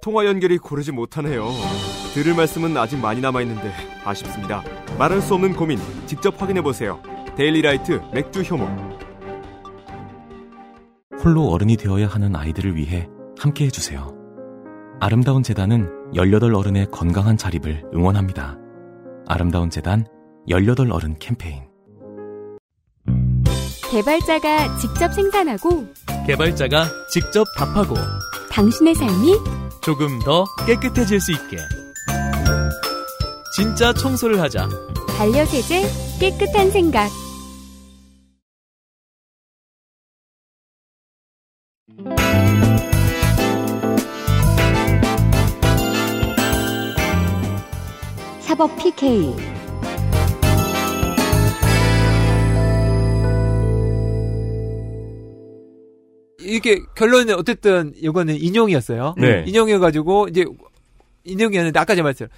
통화 연결이 고르지 못하네요. 들을 말씀은 아직 많이 남아 있는데 아쉽습니다. 말할 수 없는 고민 직접 확인해 보세요. 데일리라이트 맥주 효모.
홀로 어른이 되어야 하는 아이들을 위해 함께 해주세요. 아름다운 재단은 18 어른의 건강한 자립을 응원합니다. 아름다운 재단 18 어른 캠페인.
개발자가 직접 생산하고
개발자가 직접 답하고
당신의 삶이
조금 더 깨끗해질 수 있게. 진짜 청소를 하자.
반려세제 깨끗한 생각.
사법 PK
이게 결론은 어쨌든 이거는 인용이었어요.
네.
인용이어가지고 이제 인용이었는데 아까 제가 말했어요.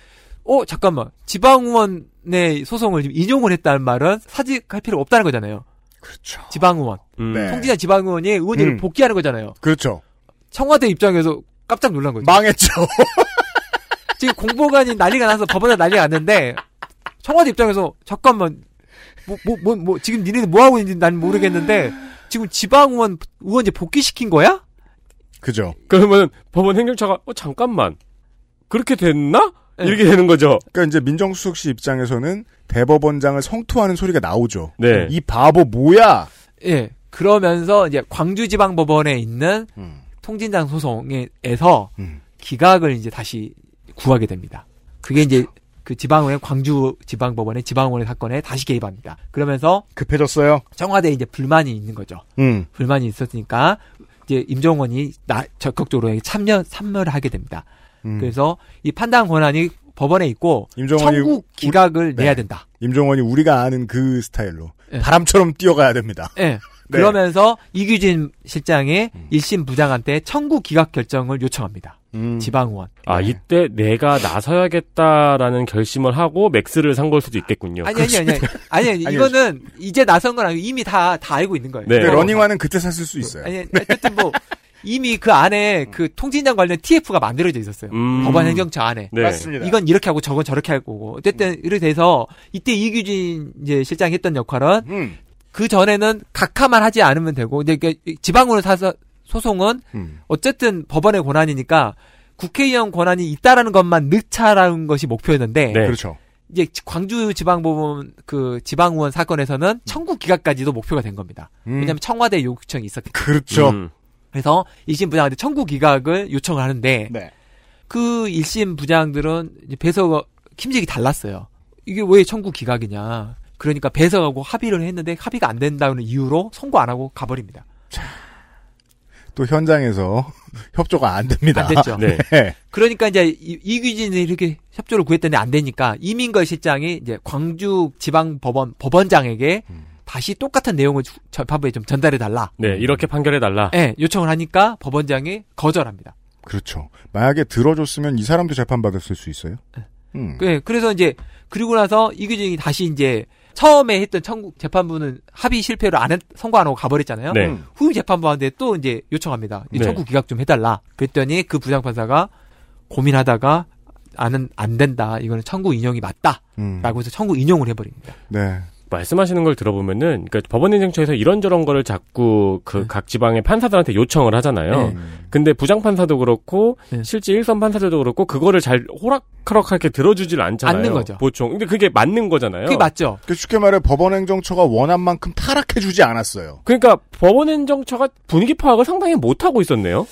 어 잠깐만 지방의원의 소송을 지금 인용을 했다는 말은 사직할 필요 없다는 거잖아요.
그렇죠.
지방의원
음.
네.
통지자 지방의원이 의원직을
음.
복귀하는 거잖아요.
그렇죠.
청와대 입장에서 깜짝 놀란 거죠.
망했죠.
지금 공보관이 난리가 나서 법원에 난리가 났는데 청와대 입장에서 잠깐만 뭐 뭐 뭐 뭐 지금 니네들 뭐 하고 있는지 난 모르겠는데 지금 지방의원 의원제 복귀시킨 거야?
그죠.
그러면 법원 행정처가 어 잠깐만 그렇게 됐나?
네.
이렇게 되는 거죠.
그러니까 이제 민정수석 씨 입장에서는 대법원장을 성토하는 소리가 나오죠.
네.
이 바보 뭐야?
예. 그러면서 이제 광주지방법원에 있는
음.
통진장 소송에서
음.
기각을 이제 다시 구하게 됩니다. 그게 이제 그 지방의 광주 지방법원의 지방원의 사건에 다시 개입합니다. 그러면서
급해졌어요.
청와대에 이제 불만이 있는 거죠.
음.
불만이 있었으니까 이제 임종원이 나, 적극적으로 참여 참여를 하게 됩니다.
음.
그래서 이 판단 권한이 법원에 있고
임종원이
청구
우-
기각을
네.
내야 된다.
임종원이 우리가 아는 그 스타일로
예.
바람처럼 뛰어가야 됩니다.
예.
네.
그러면서 이규진 실장이
음.
1심 부장한테 청구 기각 결정을 요청합니다.
음.
지방의원.
아
네.
이때 내가 나서야겠다라는 결심을 하고 맥스를 산 걸 수도 있겠군요.
아니 아니 아니 아니 아니 아니
아니,
이거는 이제 나선 건 아니고 이미 다다 알고 있는 거예요.
네.
근데
어,
러닝화는 그때 샀을 수 있어요.
아니 어쨌든 뭐 이미 그 안에 그 통진장 관련 TF가 만들어져 있었어요.
음.
법원 행정처 안에.
네.
맞습니다.
이건 이렇게 하고 저건 저렇게 할 거고. 어쨌든 이렇게 돼서 이때 이규진 이제 실장이 했던 역할은
음.
그 전에는 각하만 하지 않으면 되고 근데 이게 지방으로 사서 소송은
음.
어쨌든 법원의 권한이니까 국회의원 권한이 있다라는 것만 넣자라는 것이 목표였는데
네.
그렇죠.
이제 광주 지방법원 그 지방의원 사건에서는 청구 기각까지도 목표가 된 겁니다.
음.
왜냐하면 청와대 요청이 있었기 때문에.
그렇죠.
음.
그래서 1심 부장한테 청구 기각을 요청을 하는데
네.
그 1심 부장들은 이제 배서가 힘직이 달랐어요. 이게 왜 청구 기각이냐. 그러니까 배서하고 합의를 했는데 합의가 안 된다는 이유로 선고 안 하고 가버립니다.
또 현장에서 협조가 안 됩니다.
안 됐죠.
네.
네.
그러니까 이제 이- 이규진이 이렇게 협조를 구했더니 안 되니까 이민걸 실장이 이제 광주 지방 법원 법원장에게
음.
다시 똑같은 내용을 주- 재판부에 좀 전달해 달라.
네, 이렇게 판결해 달라.
예, 요청을 하니까 법원장이 거절합니다.
그렇죠. 만약에 들어줬으면 이 사람도 재판 받았을 수 있어요. 음.
그 그래서 이제 그리고 나서 이규진이 다시 이제 처음에 했던 청구 재판부는 합의 실패로 안 했, 선고 안 하고 가버렸잖아요.
네.
음.
후임 재판부한테 또 이제 요청합니다. 이
네.
청구 기각 좀 해달라. 그랬더니 그 부장판사가 고민하다가 안은 안 된다. 이거는 청구 인용이 맞다라고
음.
해서 청구 인용을 해버립니다.
네.
말씀하시는 걸 들어보면은 그러니까 법원행정처에서 이런저런 거를 자꾸 그
네.
각 지방의 판사들한테 요청을 하잖아요.
네.
근데 부장 판사도 그렇고
네.
실제 일선 판사들도 그렇고 그거를 잘 호락호락하게 들어주질 않잖아요.
않는 거죠.
보통. 근데 그게 맞는 거잖아요.
그게 맞죠.
그 쉽게 말해 법원행정처가 원한 만큼 타락해주지 않았어요.
그러니까 법원행정처가 분위기 파악을 상당히 못 하고 있었네요.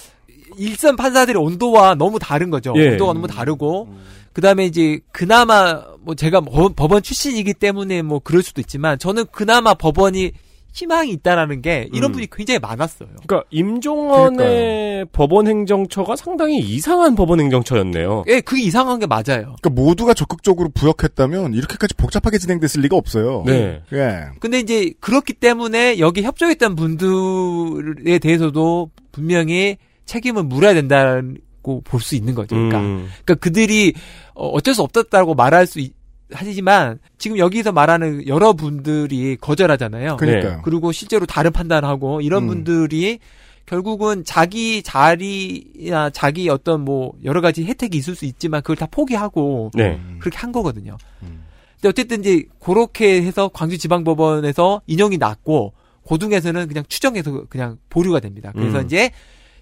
일선 판사들의 온도와 너무 다른 거죠.
예.
온도가 너무 다르고 그다음에 이제 그나마 뭐 제가 법- 법원 출신이기 때문에 뭐 그럴 수도 있지만 저는 그나마 법원이 희망이 있다라는 게 이런
음.
분이 굉장히 많았어요.
그러니까 임종원의 법원 행정처가 상당히 이상한 법원 행정처였네요.
예, 그게 이상한 게 맞아요.
그러니까 모두가 적극적으로 부역했다면 이렇게까지 복잡하게 진행됐을 리가 없어요.
네.
예.
근데 이제 그렇기 때문에 여기 협조했던 분들에 대해서도 분명히 책임을 물어야 된다 고 볼 수 있는 거죠. 그러니까,
음.
그러니까 그들이 어, 어쩔 수 없었다고 말할 수 있, 하지만 지금 여기서 말하는 여러 분들이 거절하잖아요.
그러니까요.
그리고 실제로 다른 판단하고 이런
음.
분들이 결국은 자기 자리나 자기 어떤 뭐 여러 가지 혜택이 있을 수 있지만 그걸 다 포기하고
네.
그렇게 한 거거든요.
음.
근데 어쨌든 이제 그렇게 해서 광주지방법원에서 인용이 났고 고등에서는 그냥 추정해서 그냥 보류가 됩니다. 그래서
음.
이제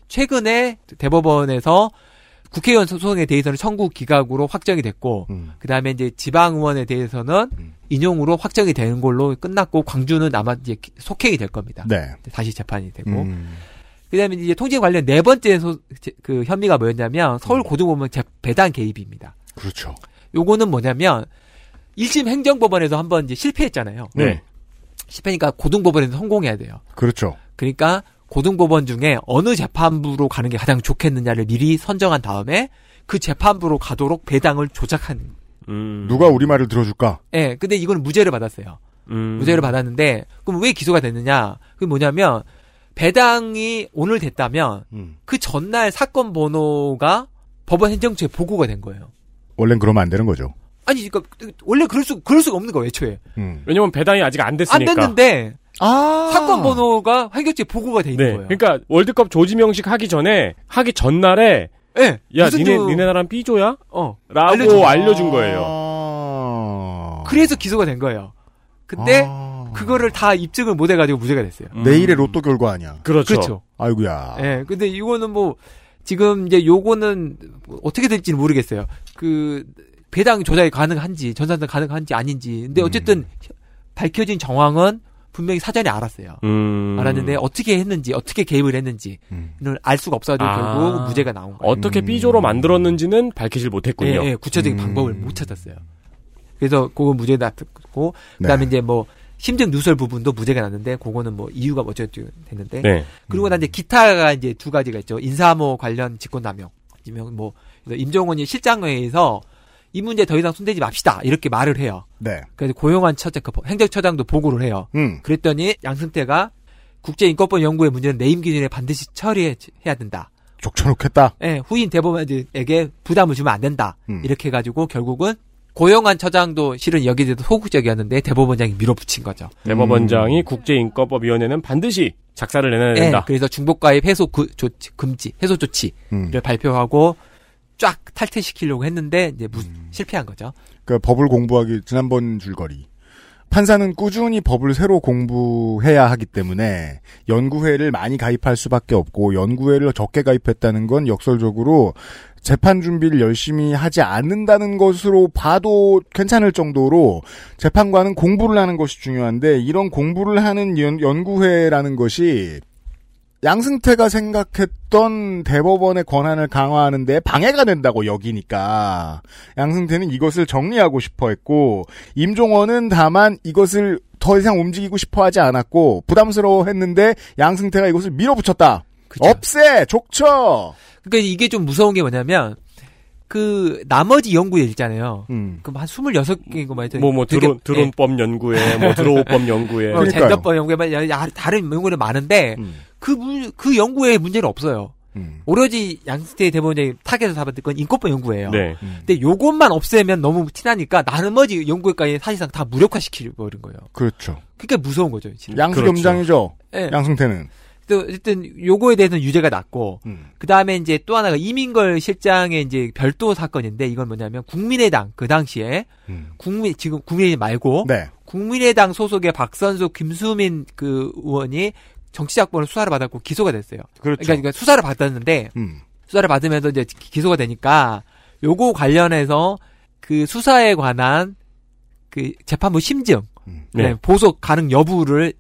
최근에 대법원에서 국회의원 소송에 대해서는 청구 기각으로 확정이 됐고
음.
그다음에 이제 지방 의원에 대해서는
음.
인용으로 확정이 되는 걸로 끝났고 광주는 아마 이제 속행이 될 겁니다.
네.
다시 재판이 되고
음.
그다음에 이제 통진 관련 네 번째 소, 제- 그 혐의가 뭐였냐면 서울 고등법원 재- 배당 개입입니다.
그렇죠.
요거는 뭐냐면 1심 행정법원에서 한번 이제 실패했잖아요.
네.
실패니까 고등법원에서 성공해야 돼요.
그렇죠.
그러니까 고등법원 중에 어느 재판부로 가는 게 가장 좋겠느냐를 미리 선정한 다음에 그 재판부로 가도록 배당을 조작한
음.
누가 우리 말을 들어줄까?
예, 근데 이거는 무죄를 받았어요.
음.
무죄를 받았는데 그럼 왜 기소가 됐느냐? 그게 뭐냐면 배당이 오늘 됐다면
음.
그 전날 사건 번호가 법원 행정처에 보고가 된 거예요.
원래는 그러면 안 되는 거죠.
아니, 그러니까 원래 그럴 수 그럴 수가 없는 거예요, 애초에.
음.
왜냐면 배당이 아직 안 됐으니까.
안 됐는데
아.
사건 번호가 행정처에 보고가 돼 있는
네.
거예요.
그러니까 월드컵 조지명식 하기 전에 하기 전날에
예.
야 니네
저-
니네 나라는 삐조야?
어.
라고
알려준
알려준,
거예요.
아.
그래서 기소가 된 거예요. 근데
아.
그거를 다 입증을 못 해가지고 무죄가 됐어요.
내일의 로또 결과 아니야.
그렇죠.
그렇죠.
아이고야.
예, 근데 이거는 뭐, 지금 이제 요거는 뭐 어떻게 될지는 모르겠어요. 그, 배당 조작이 가능한지, 전산상 가능한지 아닌지. 근데 어쨌든 밝혀진 정황은 분명히 사전에 알았어요.
음.
알았는데 어떻게 했는지, 어떻게 개입을 했는지,
음.
를알 수가 없어가지고
아.
결국 무죄가 나온 거예요.
어떻게 삐조로 만들었는지는 밝히질 못했군요.
예, 예, 구체적인
음.
방법을 못 찾았어요. 그래서 그거 무죄가 났고,
네.
그다음에 이제 뭐, 심증 누설 부분도 무죄가 났는데, 그거는 뭐 이유가 어쩌고 됐는데,
네.
그리고 난 이제 기타가 이제 두 가지가 있죠. 인사모 관련 직권남용. 뭐 임종원이 실장회에서 이 문제 더 이상 손대지 맙시다 이렇게 말을 해요.
네.
그래서 고용한 처장, 그 행정처장도 보고를 해요.
음.
그랬더니 양승태가 국제인권법 연구의 문제는 내임 기준에 반드시 처리해야 된다.
족쳐놓겠다.
예, 후임 대법원에게 부담을 주면 안 된다.
음.
이렇게 해가지고 결국은 고용한 처장도 실은 여기에 대해서 소극적이었는데 대법원장이 밀어붙인 거죠.
대법원장이 국제인권법위원회는 반드시 작사를 내놔야
예,
된다.
그래서 중복가입 해소 그, 조치, 금지, 해소 조치를
음.
발표하고 쫙 탈퇴시키려고 했는데 이제 무- 실패한 거죠.
그 법을 공부하기 지난번 줄거리. 판사는 꾸준히 법을 새로 공부해야 하기 때문에 연구회를 많이 가입할 수밖에 없고 연구회를 적게 가입했다는 건 역설적으로 재판 준비를 열심히 하지 않는다는 것으로 봐도 괜찮을 정도로 재판관은 공부를 하는 것이 중요한데 이런 공부를 하는 연, 연구회라는 것이 양승태가 생각했던 대법원의 권한을 강화하는 데 방해가 된다고 여기니까 양승태는 이것을 정리하고 싶어 했고 임종원은 다만 이것을 더 이상 움직이고 싶어 하지 않았고 부담스러워 했는데 양승태가 이것을 밀어붙였다. 없애! 족쳐!
그러니까 이게 좀 무서운 게 뭐냐면 그 나머지 연구에 있잖아요.
음.
그럼 한 26개인가 뭐 하여튼
뭐, 뭐,
되게-
드론, 드론법 연구에, 뭐, 드로우법 연구에.
뭐 젠더법 연구에 야- 다른 연구는 많은데
음.
그, 문- 그 연구에 문제는 없어요.
음.
오로지 양승태 대법원장이 타겟에서 잡았던 건 인권법 연구예요.
네.
근데 요것만 없애면 너무 티나니까 나머지 연구까지 사실상 다 무력화시키버린 거예요.
그렇죠.
그게 무서운 거죠. 지금.
양수겸장이죠.
예.
양승태는.
또 어쨌든 요거에 대해서는 유죄가 났고
음.
그 다음에 이제 또 하나가 이민걸 실장의 이제 별도 사건인데 이건 뭐냐면 국민의당 그 당시에
음.
국민 지금 국민의당 말고
네.
국민의당 소속의 박선수 김수민 그 의원이 정치자금을 수사를 받았고 기소가 됐어요.
그렇죠.
그러니까, 그러니까 수사를 받았는데
음.
수사를 받으면서 이제 기- 기소가 되니까 요거 관련해서 그 수사에 관한 그 재판부 심증,
음.
네, 보석 가능 여부를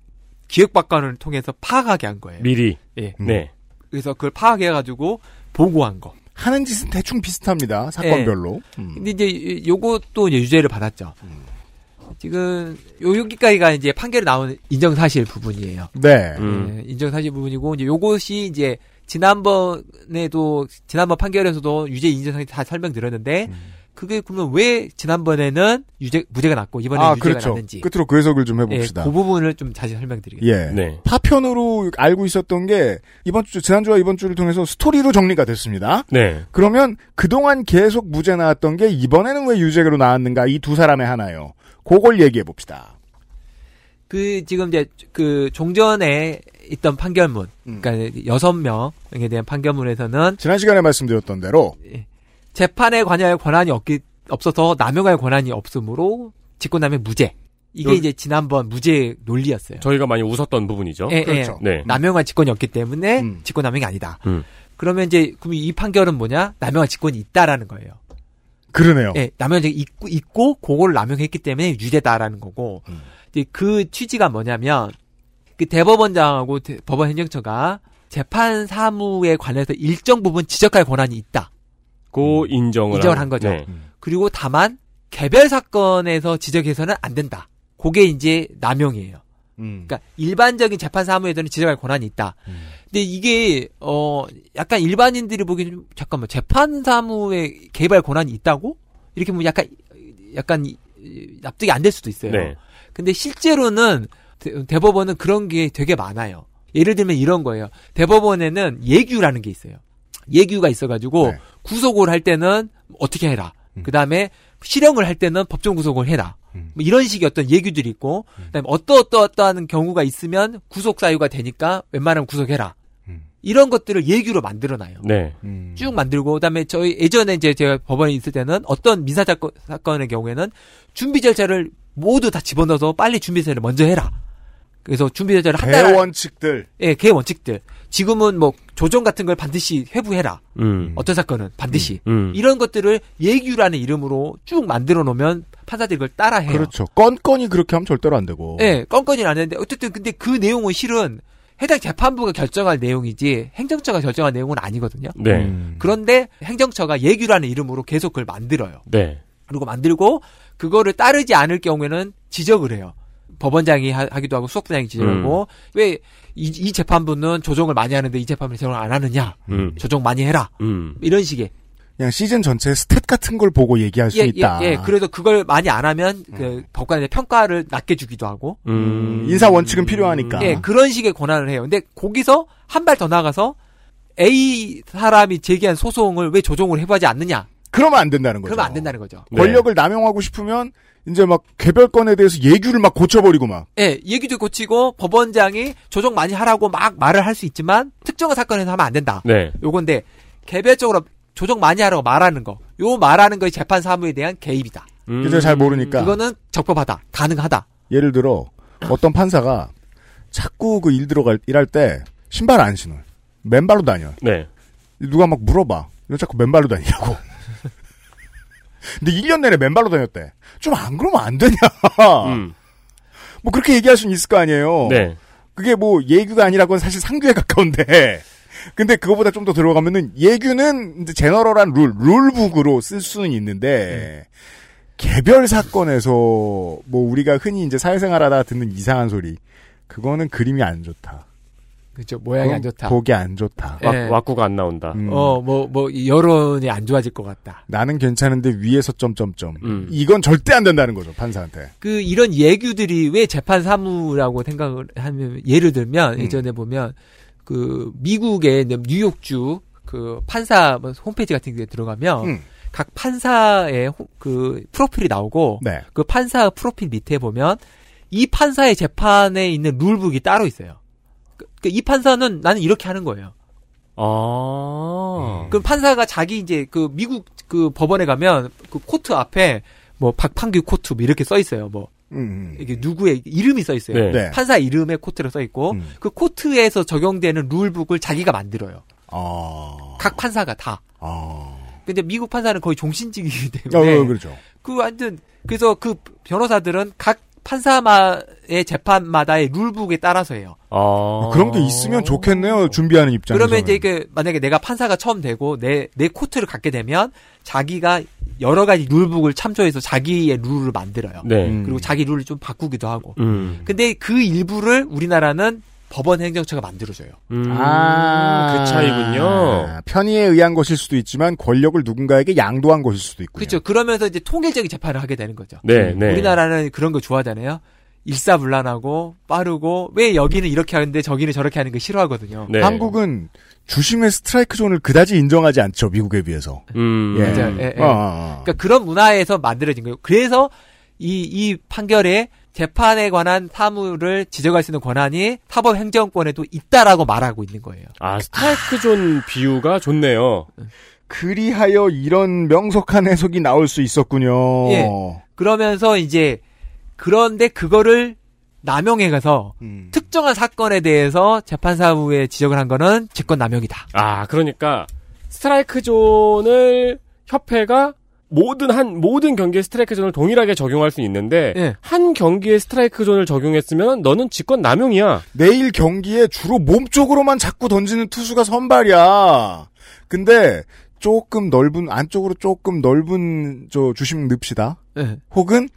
기획박관을 통해서 파악하게 한 거예요.
미리.
예.
네.
그래서 그걸 파악해가지고 보고한 거.
하는 짓은 대충 비슷합니다. 사건별로. 음.
근데 이제 요것도 이제 유죄를 받았죠. 지금 요 여기까지가 이제 판결에 나온 인정 사실 부분이에요.
네.
음.
예, 인정 사실 부분이고 이제 요것이 이제 지난번에도 지난번 판결에서도 유죄 인정 사실 다 설명드렸는데 그게 그러면 왜 지난번에는 유죄 무죄가 났고 이번에
아,
는 유죄가
그렇죠.
났는지
끝으로 그 해석을 좀
예,
해봅시다.
그 부분을 좀 다시 설명드리겠습니다.
예.
네.
파편으로 알고 있었던 게 이번 주 지난주와 이번 주를 통해서 스토리로 정리가 됐습니다.
네.
그러면 그동안 계속 무죄 나왔던 게 이번에는 왜 유죄로 나왔는가 이 두 사람의 하나요. 그걸 얘기해 봅시다.
그 지금 이제 그 종전에 있던 판결문,
음.
그러니까 여섯 명에 대한 판결문에서는
지난 시간에 말씀드렸던 대로
재판에 관여할 권한이 없기 없어서 남용할 권한이 없으므로 직권남용 무죄. 이게
요-
이제 지난번 무죄 논리였어요.
저희가 많이 웃었던 부분이죠.
예,
그렇죠.
예.
네.
남용할 직권이 없기 때문에
음.
직권남용이 아니다.
음.
그러면 이제 그럼 이 판결은 뭐냐? 남용할 직권이 있다라는 거예요.
그러네요.
예, 직권이 있고, 있고 그거를 남용했기 때문에 유죄다라는 거고.
음.
이제 그 취지가 뭐냐면 그 대법원장하고 대- 법원 행정처가 재판 사무에 관해서 일정 부분 지적할 권한이 있다.
고 인정을.
인정을
한-
한 거죠.
네.
그리고 다만 개별 사건에서 지적해서는 안 된다. 그게 이제 남용이에요.
음.
그러니까 일반적인 재판 사무에서는 지적할 권한이 있다.
음.
근데 이게 어 약간 일반인들이 보기에는 좀 잠깐만 재판 사무에 개발 권한이 있다고 이렇게 뭐 약간 약간 납득이 안 될 수도 있어요.
네.
근데 실제로는 대, 대법원은 그런 게 되게 많아요. 예를 들면 이런 거예요. 대법원에는 예규라는 게 있어요. 예규가 있어가지고
네.
구속을 할 때는 어떻게 해라.
음.
그 다음에 실형을 할 때는 법정 구속을 해라. 뭐 이런 식의 어떤 예규들이 있고, 그다음에 어떠어떠어떠한 경우가 있으면 구속 사유가 되니까 웬만하면 구속해라.
음.
이런 것들을 예규로 만들어놔요.
네.
쭉 만들고 그다음에 저희 예전에 이제 제가 법원에 있을 때는 어떤 민사 사건, 사건의 경우에는 준비 절차를 모두 다 집어넣어서 빨리 준비 절차를 먼저 해라. 그래서 준비 절차를 한 달. 안-
대원칙들.
예, 개 원칙들. 지금은 뭐 조정 같은 걸 반드시 회부해라.
음.
어떤 사건은 반드시
음.
이런 것들을 예규라는 이름으로 쭉 만들어 놓으면 판사들이 그걸 따라해요.
그렇죠. 건건이 그렇게 하면 절대로 안 되고.
예, 건건이 안 했는데 어쨌든 근데 그 내용은 실은 해당 재판부가 결정할 내용이지 행정처가 결정할 내용은 아니거든요.
네.
음.
그런데 행정처가 예규라는 이름으로 계속 그걸 만들어요.
네.
그리고 만들고 그거를 따르지 않을 경우에는 지적을 해요. 법원장이 하, 기도 하고 수석부장이 지적하고 왜 이, 이 재판부는 조정을 많이 하는데 이 재판부는 조정을 안 하느냐?
음.
조정 많이 해라.
음.
이런 식의.
그냥 시즌 전체 스탯 같은 걸 보고 얘기할 수
예,
있다.
예, 예. 그래도 그걸 많이 안 하면 그 법관의 평가를 낮게 주기도 하고.
음.
인사 원칙은 필요하니까.
예, 그런 식의 권한을 해요. 근데 거기서 한 발 더 나가서 A 사람이 제기한 소송을 왜 조정을 해보지 않느냐?
그러면 안 된다는 거죠.
그러면 안 된다는 거죠.
네.
권력을 남용하고 싶으면 이제 막 개별 건에 대해서 예규를 막 고쳐버리고 막.
예, 얘기도 고치고 법원장이 조정 많이 하라고 막 말을 할 수 있지만 특정한 사건에서 하면 안 된다.
네.
요건데 개별적으로 조정 많이 하라고 말하는 거. 요 말하는 거의 재판 사무에 대한 개입이다.
음.
그저 잘 모르니까.
이거는 적법하다. 가능하다.
예를 들어 어떤 판사가 자꾸 그 일 들어갈 일할 때 신발 안 신어. 맨발로 다녀.
네.
누가 막 물어봐. 왜 자꾸 맨발로 다니냐고. 근데 1년 내내 맨발로 다녔대. 좀 안 그러면 안 되냐.
음.
뭐 그렇게 얘기할 수는 있을 거 아니에요.
네.
그게 뭐 예규가 아니라고는 사실 상규에 가까운데. 근데 그거보다 좀 더 들어가면은 예규는 이제 제너럴한 룰, 룰북으로 쓸 수는 있는데 개별 사건에서 뭐 우리가 흔히 이제 사회생활하다 듣는 이상한 소리. 그거는 그림이 안 좋다.
그렇죠. 모양이 안
그건
좋다.
보기 안 좋다.
예.
와, 왁구가 안 나온다.
음.
어, 뭐, 뭐, 이 여론이 안 좋아질 것 같다.
나는 괜찮은데 위에서 점점점.
음.
이건 절대 안 된다는 거죠 판사한테.
그, 이런 예규들이 왜 재판 사무라고 생각을 하면, 예를 들면,
음.
예전에 보면, 그, 미국의 뉴욕주, 그, 판사 뭐 홈페이지 같은 데 들어가면,
음.
각 판사의 호- 그, 프로필이 나오고,
네.
그 판사 프로필 밑에 보면, 이 판사의 재판에 있는 rulebook이 따로 있어요. 그, 그 이 판사는 나는 이렇게 하는 거예요.
아.
그럼 판사가 자기 이제 그 미국 그 법원에 가면 그 코트 앞에 뭐 박판규 코트 뭐 이렇게 써 있어요. 뭐
음.
이게 누구의 이름이 써 있어요.
네.
네.
판사 이름에 court로 써 있고
음.
그 court에서 적용되는 rulebook을 자기가 만들어요.
아.
각 판사가 다.
아.
근데 미국 판사는 거의 종신직이기
어,
때문에
그렇죠.
그 완전 그래서 그 변호사들은 각 판사마의 재판마다의 룰북에 따라서 해요.
아.
그런 게 있으면 좋겠네요. 준비하는 입장에서.
그러면 이제 그 만약에 내가 판사가 처음 되고 내 내 코트를 갖게 되면 자기가 여러 가지 룰북을 참조해서 자기의 룰을 만들어요.
네.
음.
그리고 자기 룰을 좀 바꾸기도 하고.
음.
근데 그 일부를 우리나라는 법원 행정처가 만들어줘요.
음.
아,
그 차이군요.
편의에 의한 것일 수도 있지만 권력을 누군가에게 양도한 것일 수도 있고요.
그렇죠. 그러면서 이제 통일적인 재판을 하게 되는 거죠.
네, 네.
우리나라는 그런 거 좋아하잖아요. 일사불란하고 빠르고 왜 여기는 이렇게 하는데 저기는 저렇게 하는 거 싫어하거든요.
네.
한국은 주심의 스트라이크 존을 그다지 인정하지 않죠. 미국에 비해서.
음.
예.
맞아요. 예, 예.
어.
그러니까 그런 문화에서 만들어진 거예요. 그래서 이, 이 판결에 재판에 관한 사무를 지적할 수 있는 권한이 사법 행정권에도 있다라고 말하고 있는 거예요.
아, 스트라이크 존 비유가 좋네요.
그리하여 이런 명석한 해석이 나올 수 있었군요.
예. 그러면서 이제 그런데 그거를 남용해 가서
음.
특정한 사건에 대해서 재판사무에 지적을 한 거는 직권 남용이다.
아, 그러니까 스트라이크 존을 협회가 모든 한 모든 경기에 스트라이크 존을 동일하게 적용할 수 있는데
예.
한 경기에 스트라이크 존을 적용했으면 너는 직권 남용이야.
내일 경기에 주로 몸 쪽으로만 자꾸 던지는 투수가 선발이야. 근데 조금 넓은 안쪽으로 조금 넓은 저 주심 넣읍시다.
예.
혹은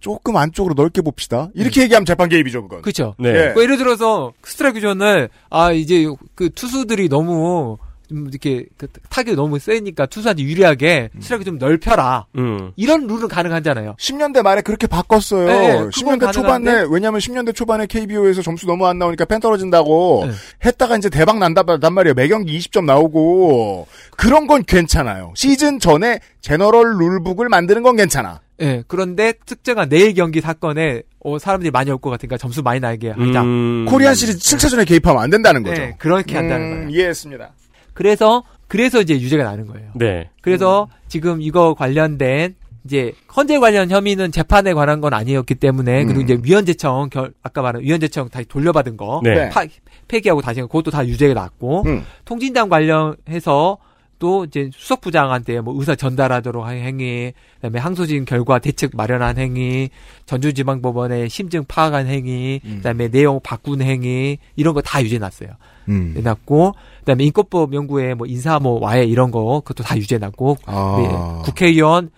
조금 안쪽으로 넓게 봅시다. 이렇게 얘기하면 재판 개입이죠, 그건.
그렇죠.
네.
예.
뭐 예를 들어서 스트라이크 존을 아 이제 그 투수들이 너무 좀 이렇게 그 타격이 너무 세니까 투수한테 유리하게 시력이 좀 넓혀라.
음.
이런 룰은 가능하잖아요.
10년대 말에 그렇게 바꿨어요.
네, 그건
10년대 초반에
가능한데.
왜냐면 10년대 초반에 KBO에서 점수 너무 안 나오니까 팬 떨어진다고
네.
했다가 이제 대박 난단 말이에요. 매경기 20점 나오고 그런 건 괜찮아요. 시즌 전에 제너럴 룰북을 만드는 건 괜찮아.
예, 그런데 특정한 내일 경기 사건에 어, 사람들이 많이 올 것 같으니까 점수 많이 나게 하자.
음.
코리안 시리즈 7차전에 개입하면 안 된다는 거죠.
네, 그렇게 한다는
음,
거예요.
이해했습니다.
그래서 그래서 이제 유죄가 나는 거예요.
네.
그래서 지금 이거 관련된 이제 헌재 관련 혐의는 재판에 관한 건 아니었기 때문에 그리고
음.
이제 위헌재청 결 아까 말한 위헌재청 다시 돌려받은 거
네.
파- 폐기하고 다시 그것도 다 유죄가 났고
음.
통진당 관련해서 또 이제 수석 부장한테 뭐 의사 전달하도록 한 행위, 그다음에 항소심 결과 대책 마련한 행위, 전주지방법원에 심증 파악한 행위, 그다음에 내용 바꾼 행위 이런 거 다 유죄 났어요.
음.
났고 그다음에 인권법 연구에 뭐 인사 뭐 와해 이런 거 그것도 다 유죄 났고
아.
네, 국회의원 뭐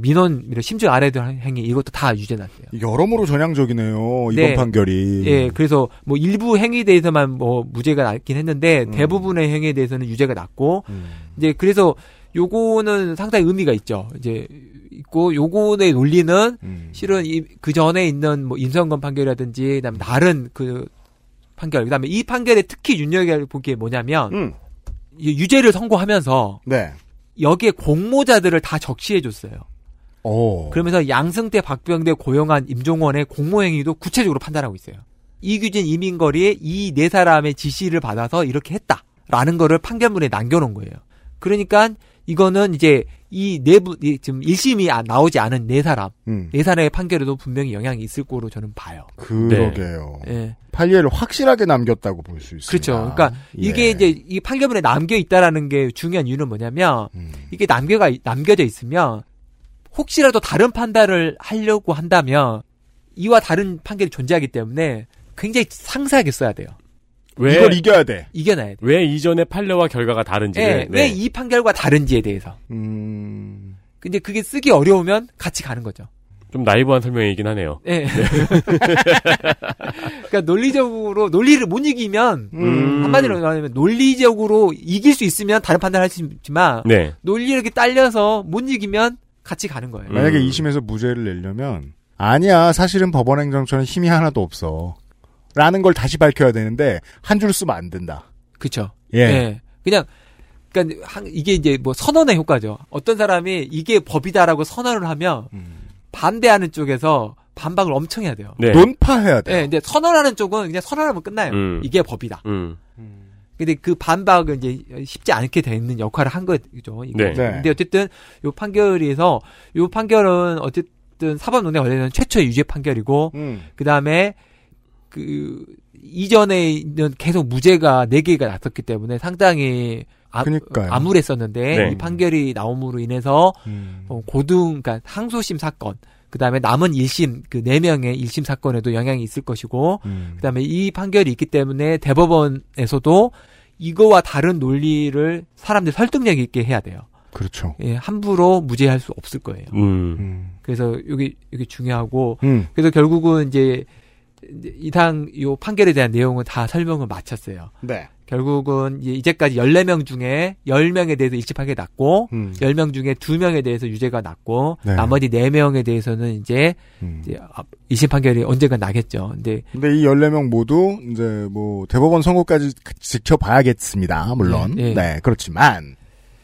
민원 이런 심증 아래도 행위 이것도 다 유죄 났어요.
여러모로 전향적이네요. 이번
네.
판결이.
예, 그래서 뭐 일부 행위에 대해서만 뭐 무죄가 났긴 했는데
음.
대부분의 행위에 대해서는 유죄가 났고 이제 그래서 요거는 상당히 의미가 있죠. 이제 있고 요거의 논리는
음.
실은 이, 그 전에 있는 뭐 임성건 판결이라든지 그다음에 다른 그 판결 그다음에 이 판결에 특히 눈여겨볼 게 뭐냐면
음.
이 유죄를 선고하면서
네.
여기에 공모자들을 다 적시해 줬어요.
오.
그러면서 양승태 박병대 고용한 임종원의 공모행위도 구체적으로 판단하고 있어요. 이규진 이민걸이 이네 사람의 지시를 받아서 이렇게 했다라는 거를 판결문에 남겨놓은 거예요. 그러니까 이거는 이제 이 내부 이 지금 1심이 아- 나오지 않은 네 사람
음.
네 사람의 판결에도 분명히 영향이 있을 거로 저는 봐요.
그러게요.
예.
판례를 확실하게 남겼다고 볼 수 있습니다.
그렇죠. 그러니까 이게
예.
이제 이 판결문에 남겨 있다라는 게 중요한 이유는 뭐냐면
음.
이게 남겨가 남겨져 있으면 혹시라도 다른 판단을 하려고 한다면 이와 다른 판결이 존재하기 때문에 굉장히 상세하게 써야 돼요.
왜
이걸 이겨야 돼.
이겨놔야 돼.
왜 이전의 판례와 결과가 다른지를
예,
네.
왜이 판결과 다른지에 대해서.
음.
근데 그게 쓰기 어려우면 같이 가는 거죠.
좀 나이브한 설명이긴 하네요.
예. 그러니까 논리적으로 논리를 못 이기면
음.
한마디로 말하면 논리적으로 이길 수 있으면 다른 판단을 할 수 있지만
네.
논리 이렇게 딸려서 못 이기면 같이 가는 거예요.
만약에
음.
2심에서 무죄를 내려면 아니야 사실은 법원행정처는 힘이 하나도 없어. 라는 걸 다시 밝혀야 되는데 한 줄 쓰면 안 된다.
그쵸.
예.
그냥, 그니까, 한- 이게 이제 뭐 선언의 효과죠. 어떤 사람이 이게 법이다라고 선언을 하면, 반대하는 쪽에서 반박을 엄청 해야 돼요.
네.
논파해야 돼.
예, 근데 선언하는 쪽은 그냥 선언하면 끝나요.
음.
이게 법이다.
음.
근데 그 반박은 이제 쉽지 않게 되는 역할을 한 거죠. 이게.
네.
네.
근데 어쨌든 요 판결에서 요 판결은 어쨌든 사법농단 관련된 최초의 유죄 판결이고
음.
그 다음에 그 이전에는 계속 무죄가 네 개가 났었기 때문에 상당히 아,
그러니까요.
암울했었는데
네.
이 판결이 나옴으로 인해서
음.
어, 고등 그러니까 항소심 사건 그다음에 남은 1심 그네 명의 1심 사건에도 영향이 있을 것이고
음.
그다음에 이 판결이 있기 때문에 대법원에서도 이거와 다른 논리를 사람들 설득력 있게 해야 돼요.
그렇죠.
예, 함부로 무죄할 수 없을 거예요.
음.
음.
그래서 여기 여기 중요하고
음.
그래서 결국은 이제 이제 이상 요 판결에 대한 내용은 다 설명을 마쳤어요.
네.
결국은 이제 이제까지 14명 중에 10명에 대해서 판결이 났고
음.
10명 중에 2명에 대해서 유죄가 났고
네.
나머지 4명에 대해서는 이제
음.
이제 앞- 2심 판결이 언젠가 나겠죠. 근데
근데 이 14명 모두 이제 뭐 대법원 선고까지 지켜봐야겠습니다. 물론.
네,
네,
네.
그렇지만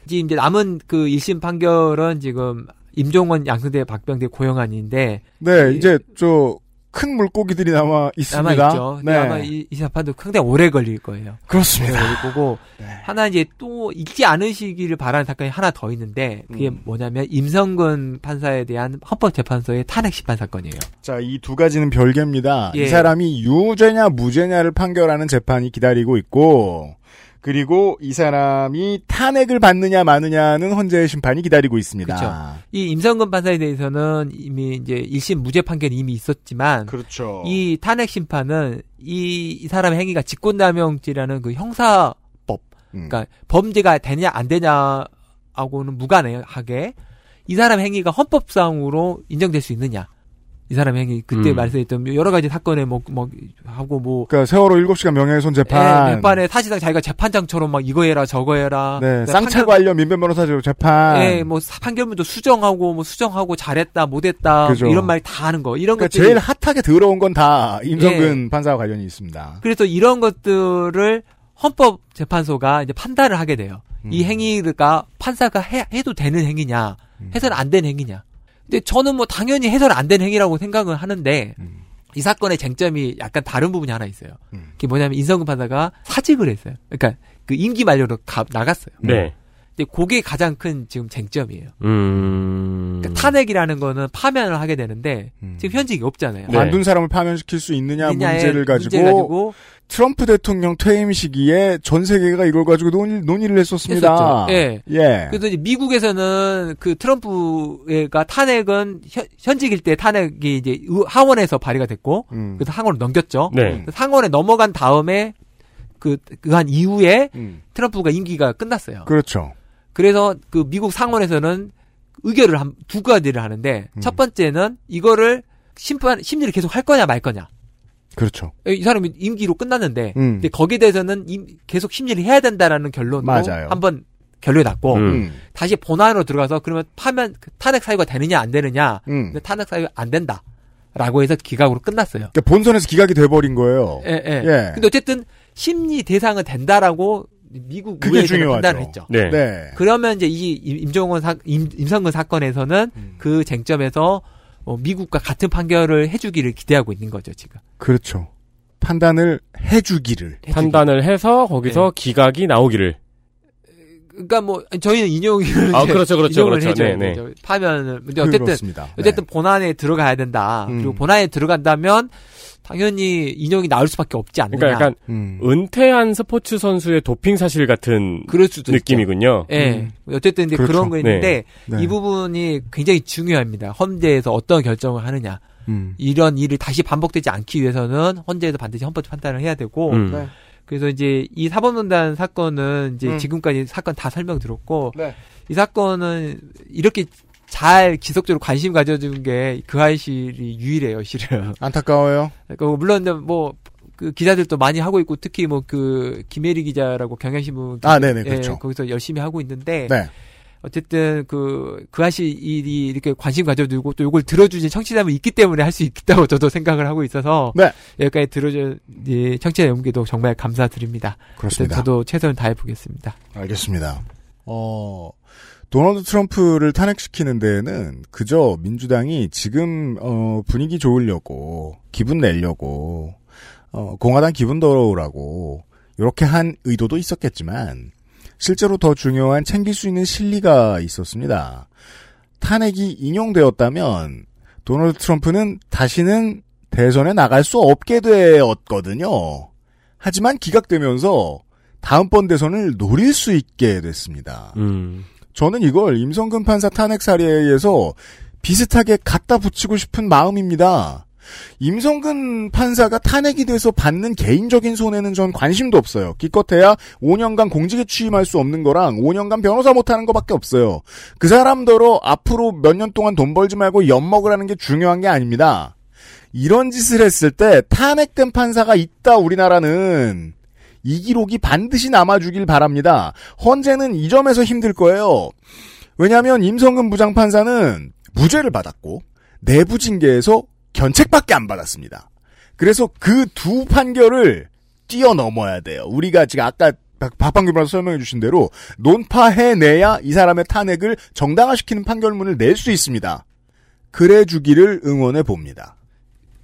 이제 이제 남은 그 1심 판결은 지금 임종원 양승대 박병대 고용안인데
네, 이제 저 큰 물고기들이 남아 있습니다.
남아 있죠.
네.
아마 이, 이 사판도 상당히 오래 걸릴 거예요.
그렇습니다.
오래 걸릴 거고 하나 이제 또 잊지 않으시기를 바라는 사건이 하나 더 있는데 그게
음.
뭐냐면 임성근 판사에 대한 헌법재판소의 탄핵 심판 사건이에요.
자, 이 두 가지는 별개입니다.
예.
이 사람이 유죄냐 무죄냐를 판결하는 재판이 기다리고 있고, 그리고 이 사람이 탄핵을 받느냐 마느냐는 헌재의 심판이 기다리고 있습니다.
그렇죠. 이 임성근 판사에 대해서는 이미 이제 1심 무죄 판결이 이미 있었지만
그렇죠.
이 탄핵 심판은 이, 이 사람의 행위가 직권남용죄라는 그 형사법,
음.
그러니까 범죄가 되냐 안 되냐하고는 무관하게 이 사람 행위가 헌법상으로 인정될 수 있느냐 이 사람 행위 그때
음.
말씀했던 여러 가지 사건에 뭐, 뭐 하고 뭐
그러니까 세월호 7시간 명예훼손 재판.
예, 몇반에 사실상 자기가 재판장처럼 막 이거 해라 저거 해라
네,
그다음에
쌍차 관련 민변 변호사 재판.
예, 뭐 사- 판결문도 수정하고 뭐 수정하고 잘했다 못했다
그죠.
뭐 이런 말 다 하는 거 이런
그러니까
것들이
제일 핫하게 들어온 건다 임성근
예.
판사와 관련이 있습니다.
그래서 이런 것들을 헌법재판소가 이제 판단을 하게 돼요.
음.
이 행위가 판사가 해, 해도 되는 행위냐,
음.
해서는 안 되는 행위냐. 근데 저는 뭐 당연히 해서는 안 되는 행위라고 생각을 하는데
음.
이 사건의 쟁점이 약간 다른 부분이 하나 있어요. 그게 뭐냐면 인성근 판사가 사직을 했어요. 그러니까 그 임기 만료로 가- 나갔어요.
네.
근데 그게 가장 큰 지금 쟁점이에요.
음.
그러니까 탄핵이라는 거는 파면을 하게 되는데 지금 현직이 없잖아요.
관둔 사람을 파면시킬 수 있느냐 문제를 가지고,
문제 가지고
트럼프 대통령 퇴임 시기에 전 세계가 이걸 가지고 논의, 논의 를 했었습니다.
예.
예.
그래서 이제 미국에서는 그 트럼프가 탄핵은 현, 현직일 때 탄핵이 이제 의- 하원에서 발의가 됐고
음.
그래서 상원을 넘겼죠.
네.
그래서 상원에 넘어간 다음에 그, 그 한 이후에
음.
트럼프가 임기가 끝났어요.
그렇죠.
그래서 그 미국 상원에서는 의결을 한, 두 가지를 하는데
음.
첫 번째는 이거를 심판 심리를 계속 할 거냐 말 거냐.
그렇죠.
이 사람이 임기로 끝났는데
음.
근데 거기에 대해서는 임- 계속 심리를 해야 된다라는 결론으로
맞아요.
한번 결론이 났고
음.
다시 본안으로 들어가서 그러면 파면 그 탄핵 사유가 되느냐 안 되느냐
음.
근데 탄핵 사유 안 된다 라고 해서 기각으로 끝났어요.
그러니까 본선에서 기각이 돼버린 거예요.
예, 예.
예.
근데 어쨌든 심리 대상은 된다라고 미국
그게 중요하죠.
판단을 했죠.
네.
네.
그러면 이제 이 임- 임종원 사, 임, 임성근 사건에서는
음.
그 쟁점에서 어, 미국과 같은 판결을 해주기를 기대하고 있는 거죠 지금.
그렇죠. 판단을 해주기를.
판단을 해서 거기서 기각이 나오기를.
그러니까 뭐 저희는 인용을
아, 그렇죠, 그렇죠,
인용을
그렇죠. 네, 네.
파면을 근데 어쨌든
그렇습니다. 네.
어쨌든 본안에 들어가야 된다.
음.
그리고 본안에 들어간다면 당연히 인용이 나올 수밖에 없지 않느냐.
그러니까 약간
음.
은퇴한 스포츠 선수의 도핑 사실 같은
그럴 수도
느낌이군요.
예. 어쨌든 이제
그렇죠.
그런 거 있는데
네. 네.
이 부분이 굉장히 중요합니다. 헌재에서 어떤 결정을 하느냐.
음.
이런 일이 다시 반복되지 않기 위해서는 헌재에서 반드시 헌법 판단을 해야 되고
음.
네.
그래서 이제 이 사법농단 사건은 이제
음.
지금까지 사건 다 설명 들었고
네.
이 사건은 이렇게 잘 지속적으로 관심 가져준 게 그 아이실이 유일해요, 실은.
안타까워요.
그러니까 물론 이제 뭐. 그 기자들도 많이 하고 있고 특히 뭐 그 김혜리 기자라고 경향신문
아, 네네,
예,
그렇죠.
거기서 열심히 하고 있는데
네.
어쨌든 그, 그 아시 일이 이렇게 관심 가져두고 또 이걸 들어주신 청취자분이 있기 때문에 할 수 있다고 저도 생각을 하고 있어서.
네.
여기까지 들어준 이 청취자 연기도 정말 감사드립니다.
그렇습니다.
저도 최선을 다해보겠습니다.
알겠습니다. 어, 도널드 트럼프를 탄핵시키는 데에는 그저 민주당이 지금, 어, 분위기 좋으려고, 기분 내려고, 어, 공화당 기분 더러우라고, 이렇게 한 의도도 있었겠지만, 실제로 더 중요한 챙길 수 있는 실리가 있었습니다. 탄핵이 인용되었다면, 도널드 트럼프는 다시는 대선에 나갈 수 없게 되었거든요. 하지만 기각되면서 다음번 대선을 노릴 수 있게 됐습니다.
음.
저는 이걸 임성근 판사 탄핵 사례에서 비슷하게 갖다 붙이고 싶은 마음입니다. 임성근 판사가 탄핵이 돼서 받는 개인적인 손해는 전 관심도 없어요. 기껏해야 5년간 공직에 취임할 수 없는 거랑 5년간 변호사 못하는 거밖에 없어요. 그 사람더러 앞으로 몇 년 동안 돈 벌지 말고 엿 먹으라는 게 중요한 게 아닙니다. 이런 짓을 했을 때 탄핵된 판사가 있다 우리나라는 이 기록이 반드시 남아주길 바랍니다. 헌재는 이 점에서 힘들 거예요. 왜냐하면 임성근 부장판사는 무죄를 받았고 내부 징계에서 견책밖에 안 받았습니다. 그래서 그 두 판결을 뛰어넘어야 돼요. 우리가 지금 아까 박방규 변호사 설명해 주신 대로 논파해내야 이 사람의 탄핵을 정당화시키는 판결문을 낼 수 있습니다. 그래 주기를 응원해 봅니다.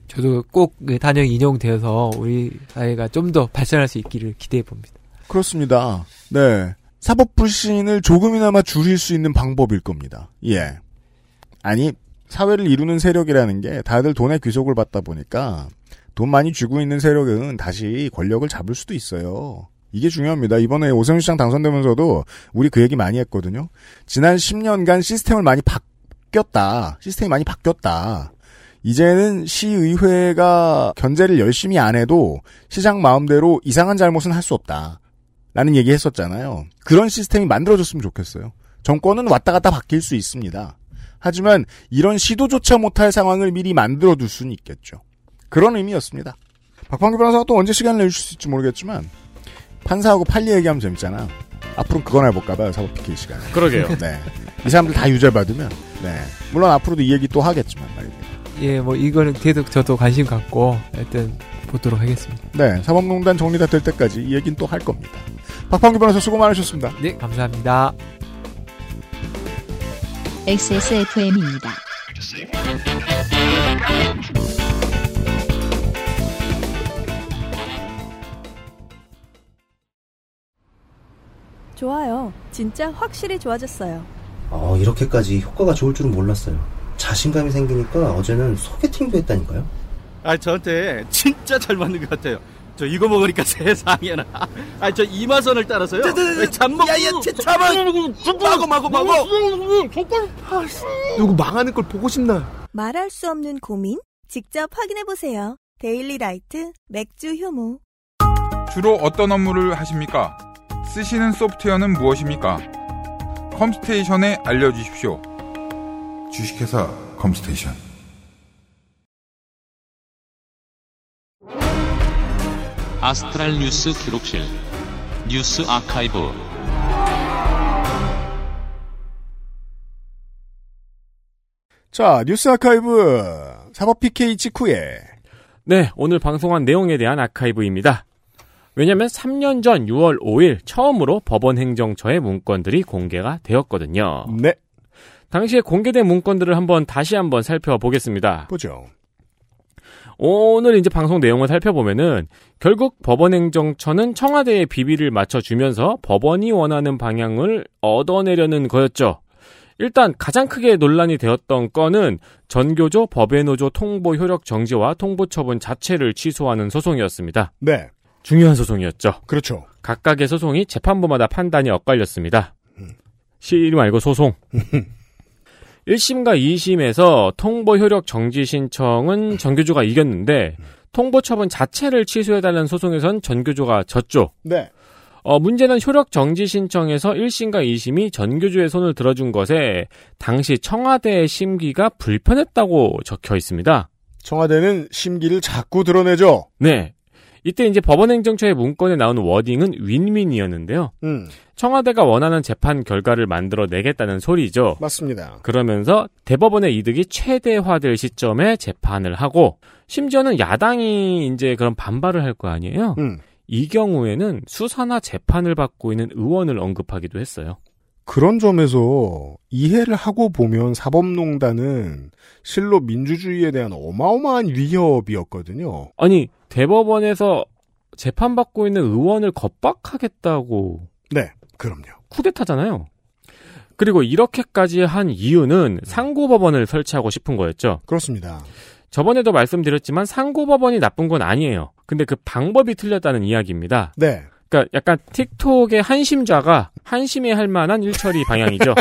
저도 꼭그 단역이 인용되어서 우리 사회가 좀 더 발전할 수 있기를 기대해 봅니다.
그렇습니다. 네. 사법 불신을 조금이나마 줄일 수 있는 방법일 겁니다. 예. 아니, 사회를 이루는 세력이라는 게 다들 돈의 귀속을 받다 보니까 돈 많이 쥐고 있는 세력은 다시 권력을 잡을 수도 있어요. 이게 중요합니다. 이번에 오세훈 시장 당선되면서도 우리 그 얘기 많이 했거든요. 지난 10년간 시스템을 많이 바뀌었다. 시스템이 많이 바뀌었다. 이제는 시의회가 견제를 열심히 안 해도 시장 마음대로 이상한 잘못은 할 수 없다. 라는 얘기 했었잖아요. 그런 시스템이 만들어졌으면 좋겠어요. 정권은 왔다 갔다 바뀔 수 있습니다. 하지만 이런 시도조차 못할 상황을 미리 만들어둘 수는 있겠죠. 그런 의미였습니다. 박판규 변호사가 또 언제 시간을 내주실 수 있을지 모르겠지만 판사하고 판리 얘기하면 재밌잖아. 앞으로 그거나 해볼까봐요 사법 PK 시간에.
그러게요.
네. 이 사람들 다 유죄 받으면 네. 물론 앞으로도 이 얘기 또 하겠지만 말이에요.
예, 뭐 이거는 계속 저도 관심 갖고 하여튼 보도록 하겠습니다.
네. 사법농단 정리가 될 때까지 이 얘기는 또 할 겁니다. 박판규 변호사 수고 많으셨습니다.
네, 감사합니다.
XSFM입니다.
좋아요. 진짜 확실히 좋아졌어요.
어, 이렇게까지 효과가 좋을 줄은 몰랐어요. 자신감이 생기니까 어제는 소개팅도 했다니까요.
아, 저한테 진짜 잘 맞는 것 같아요. 저 이거 먹으니까 세상에나. 아, 저 이마선을 따라서요. 잠먹. 야야, 잠만. 마고 마고 마고.
누구 망하는 걸 보고 싶나?
말할 수 없는 고민? 직접 확인해 보세요. 데일리 라이트 맥주 효모.
주로 어떤 업무를 하십니까? 쓰시는 소프트웨어는 무엇입니까? 컴스테이션에 알려주십시오. 주식회사 컴스테이션.
아스트랄 뉴스 기록실 뉴스 아카이브
자, 뉴스 아카이브 사법 PK 직후에
네, 오늘 방송한 내용에 대한 아카이브입니다. 왜냐면 3년 전 6월 5일 처음으로 법원 행정처의 문건들이 공개가 되었거든요.
네.
당시에 공개된 문건들을 한번 다시 한번 살펴보겠습니다.
보죠.
오늘 이제 방송 내용을 살펴보면은 결국 법원행정처는 청와대의 비비를 맞춰주면서 법원이 원하는 방향을 얻어내려는 거였죠. 일단 가장 크게 논란이 되었던 건은 전교조 법외노조 통보 효력 정지와 통보 처분 자체를 취소하는 소송이었습니다.
네.
중요한 소송이었죠.
그렇죠.
각각의 소송이 재판부마다 판단이 엇갈렸습니다. 시 말고 소송. 1심과 2심에서 통보 효력 정지 신청은 전교조가 이겼는데 통보 처분 자체를 취소해달라는 소송에선 전교조가 졌죠.
네.
어, 문제는 효력 정지 신청에서 1심과 2심이 전교조의 손을 들어준 것에 당시 청와대의 심기가 불편했다고 적혀 있습니다.
청와대는 심기를 자꾸 드러내죠.
네. 이때 이제 법원행정처의 문건에 나오는 워딩은 윈윈이었는데요.
음.
청와대가 원하는 재판 결과를 만들어 내겠다는 소리죠.
맞습니다.
그러면서 대법원의 이득이 최대화될 시점에 재판을 하고 심지어는 야당이 이제 그런 반발을 할 거 아니에요.
음.
이 경우에는 수사나 재판을 받고 있는 의원을 언급하기도 했어요.
그런 점에서 이해를 하고 보면 사법농단은 실로 민주주의에 대한 어마어마한 위협이었거든요.
아니 대법원에서 재판받고 있는 의원을 겁박하겠다고
네, 그럼요.
쿠데타잖아요. 그리고 이렇게까지 한 이유는 상고법원을 설치하고 싶은 거였죠.
그렇습니다.
저번에도 말씀드렸지만 상고법원이 나쁜 건 아니에요. 근데 그 방법이 틀렸다는 이야기입니다.
네.
그러니까 약간 틱톡의 한심좌가 한심해 할 만한 일처리 방향이죠.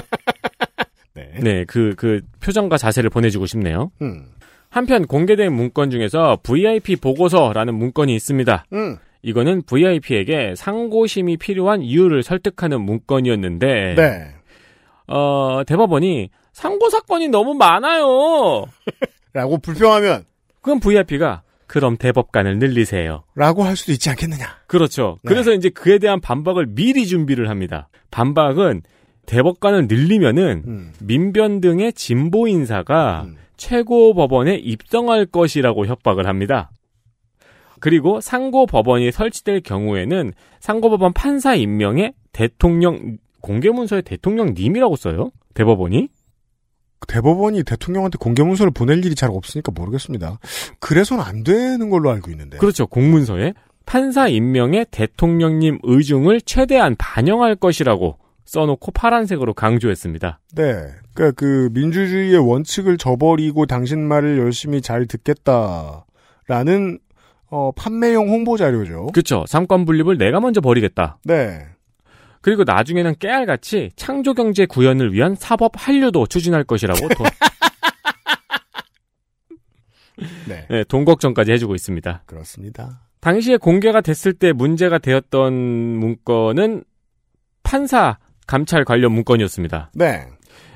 네.
네, 그, 그 표정과 자세를 보내주고 싶네요.
음.
한편 공개된 문건 중에서 VIP 보고서라는 문건이 있습니다.
음.
이거는 VIP에게 상고심이 필요한 이유를 설득하는 문건이었는데,
네.
어, 대법원이 상고 사건이 너무 많아요.
라고 불평하면,
그럼 VIP가 그럼 대법관을 늘리세요.
라고 할 수도 있지 않겠느냐.
그렇죠.
네.
그래서 이제 그에 대한 반박을 미리 준비를 합니다. 반박은 대법관을 늘리면은
음.
민변 등의 진보 인사가 최고 법원에 입성할 것이라고 협박을 합니다. 그리고 상고 법원이 설치될 경우에는 상고 법원 판사 임명에 대통령 공개 문서에 대통령님이라고 써요. 대법원이.
대법원이 대통령한테 공개 문서를 보낼 일이 잘 없으니까 모르겠습니다. 그래서는 안 되는 걸로 알고 있는데.
그렇죠. 공문서에 판사 임명에 대통령님 의중을 최대한 반영할 것이라고 써놓고 파란색으로 강조했습니다.
네. 그러니까 그 민주주의의 원칙을 저버리고 당신 말을 열심히 잘 듣겠다라는 어, 판매용 홍보 자료죠.
그렇죠. 삼권 분립을 내가 먼저 버리겠다.
네.
그리고 나중에는 깨알같이 창조 경제 구현을 위한 사법 한류도 추진할 것이라고 돈,
네.
네, 돈 걱정까지 해주고 있습니다.
그렇습니다.
당시에 공개가 됐을 때 문제가 되었던 문건은 판사 감찰 관련 문건이었습니다.
네.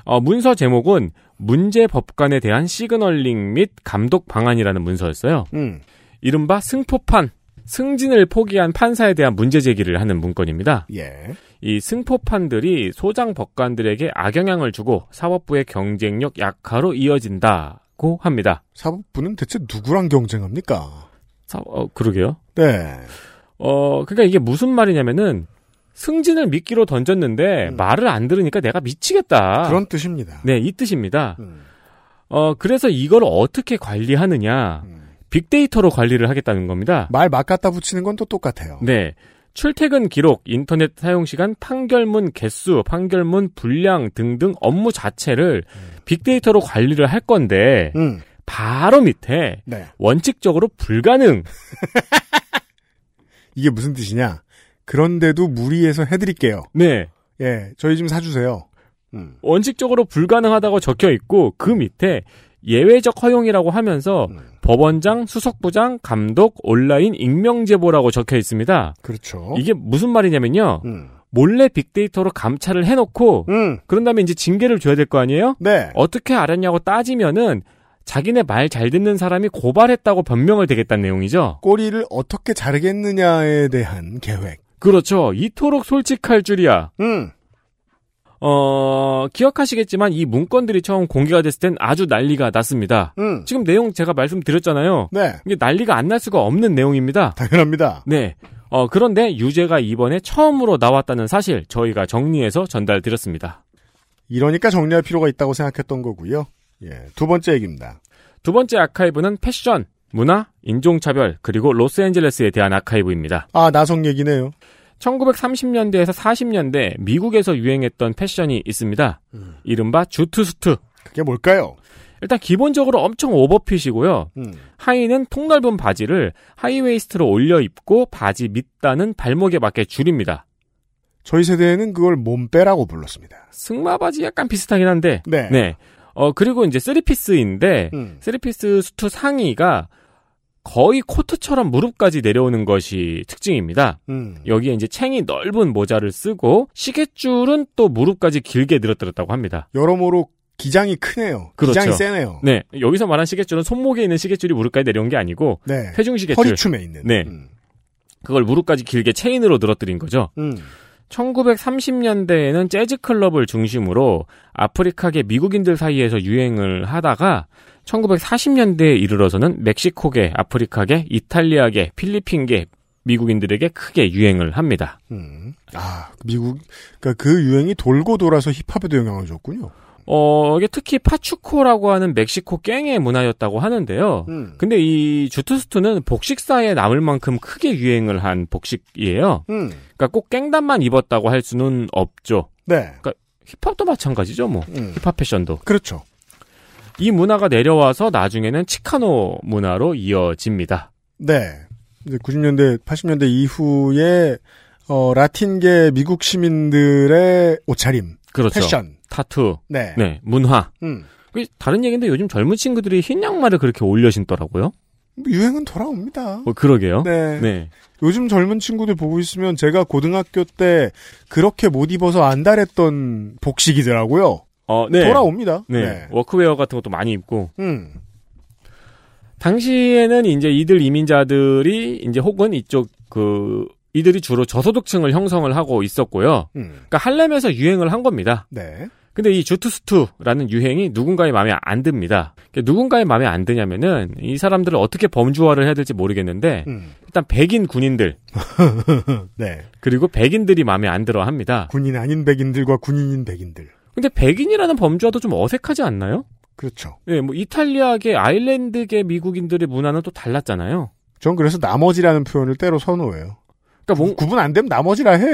어, 문서 제목은 문제 법관에 대한 시그널링 및 감독 방안이라는 문서였어요.
음.
이른바 승포판, 승진을 포기한 판사에 대한 문제 제기를 하는 문건입니다.
예.
이 승포판들이 소장 법관들에게 악영향을 주고 사법부의 경쟁력 약화로 이어진다고 합니다.
사법부는 대체 누구랑 경쟁합니까?
사, 어, 그러게요.
네.
어, 그러니까 이게 무슨 말이냐면은 승진을 미끼로 던졌는데 말을 안 들으니까 내가 미치겠다.
음. 그런 뜻입니다.
네, 이 뜻입니다.
음.
어, 그래서 이걸 어떻게 관리하느냐. 빅데이터로 관리를 하겠다는 겁니다.
말 막 갖다 붙이는 건 또 똑같아요.
네. 출퇴근 기록, 인터넷 사용 시간, 판결문 개수, 판결문 분량 등등 업무 자체를 빅데이터로 관리를 할 건데
음.
바로 밑에
네.
원칙적으로 불가능.
이게 무슨 뜻이냐? 그런데도 무리해서 해드릴게요.
네.
예, 저희 좀 사주세요.
원칙적으로 불가능하다고 적혀 있고 그 밑에 예외적 허용이라고 하면서
음.
법원장, 수석부장, 감독, 온라인 익명 제보라고 적혀 있습니다.
그렇죠.
이게 무슨 말이냐면요.
음.
몰래 빅데이터로 감찰을 해놓고 그런 다음에 이제 징계를 줘야 될 거 아니에요?
네.
어떻게 알았냐고 따지면은 자기네 말 잘 듣는 사람이 고발했다고 변명을 되겠다는 내용이죠.
꼬리를 어떻게 자르겠느냐에 대한 계획.
그렇죠. 이토록 솔직할 줄이야.
음.
어, 기억하시겠지만 이 문건들이 처음 공개가 됐을 땐 아주 난리가 났습니다.
음.
지금 내용 제가 말씀드렸잖아요.
네.
이게 난리가 안 날 수가 없는 내용입니다.
당연합니다.
네. 어, 그런데 유죄가 이번에 처음으로 나왔다는 사실 저희가 정리해서 전달드렸습니다.
이러니까 정리할 필요가 있다고 생각했던 거고요. 예, 두 번째 얘기입니다.
두 번째 아카이브는 패션, 문화, 인종차별, 그리고 로스앤젤레스에 대한 아카이브입니다.
아, 나성 얘기네요.
1930년대에서 40년대 미국에서 유행했던 패션이 있습니다. 이른바 zoot suit.
그게 뭘까요?
일단 기본적으로 엄청 overfit이고요.
음.
하의는 통넓은 바지를 하이웨이스트로 올려 입고 바지 밑단은 발목에 맞게 줄입니다.
저희 세대에는 그걸 몸빼라고 불렀습니다.
승마 바지 약간 비슷하긴 한데.
네.
어 그리고 이제 쓰리피스인데
음.
쓰리피스 수트 상의가 거의 코트처럼 무릎까지 내려오는 것이 특징입니다.
음.
여기에 이제 챙이 넓은 모자를 쓰고 시계줄은 또 무릎까지 길게 늘어뜨렸다고 합니다.
여러모로 기장이 크네요.
그렇죠.
기장이 세네요.
네, 여기서 말한 시계줄은 손목에 있는 시계줄이 무릎까지 내려온 게 아니고
네.
회중 시계줄.
허리춤에 있는.
네. 그걸 무릎까지 길게 체인으로 늘어뜨린 거죠.
음.
1930년대에는 재즈 클럽을 중심으로 아프리카계 미국인들 사이에서 유행을 하다가 1940년대에 이르러서는 멕시코계, 아프리카계, 이탈리아계, 필리핀계 미국인들에게 크게 유행을 합니다.
음. 아, 미국, 그러니까 그 유행이 돌고 돌아서 힙합에도 영향을 줬군요.
어, 이게 특히 파추코라고 하는 멕시코 갱의 문화였다고 하는데요.
음.
근데 이 주투스트는 복식사에 남을 만큼 크게 유행을 한 복식이에요.
음.
그러니까 꼭 갱단만 입었다고 할 수는 없죠.
네.
그러니까 힙합도 마찬가지죠, 뭐.
음.
힙합 패션도.
그렇죠.
이 문화가 내려와서 나중에는 치카노 문화로 이어집니다.
네. 이제 90년대, 80년대 이후에, 어, 라틴계 미국 시민들의 옷차림.
그렇죠.
패션.
타투.
네.
문화.
음.
그 다른 얘기인데 요즘 젊은 친구들이 흰 양말을 그렇게 올려 신더라고요.
유행은 돌아옵니다.
뭐 그러게요.
네. 요즘 젊은 친구들 보고 있으면 제가 고등학교 때 그렇게 못 입어서 안달했던 복식이더라고요.
어, 네.
돌아옵니다.
네.
네.
워크웨어 같은 것도 많이 입고.
음.
당시에는 이제 이들 이민자들이 이제 혹은 이쪽 그 이들이 주로 저소득층을 형성을 하고 있었고요.
음.
그러니까 할렘에서 유행을 한 겁니다.
네.
근데 이 zoot suit라는 유행이 누군가의 마음에 안 듭니다. 그러니까 누군가의 마음에 안 드냐면은 이 사람들을 어떻게 범주화를 해야 될지 모르겠는데
음.
일단 백인 군인들
네.
그리고 백인들이 마음에 안 들어 합니다.
군인 아닌 백인들과 군인인 백인들.
근데 백인이라는 범주화도 좀 어색하지 않나요?
그렇죠.
네, 뭐 이탈리아계, 아일랜드계 미국인들의 문화는 또 달랐잖아요.
전 그래서 나머지라는 표현을 때로 선호해요.
그러니까 뭔,
구분 안 되면 나머지라 해.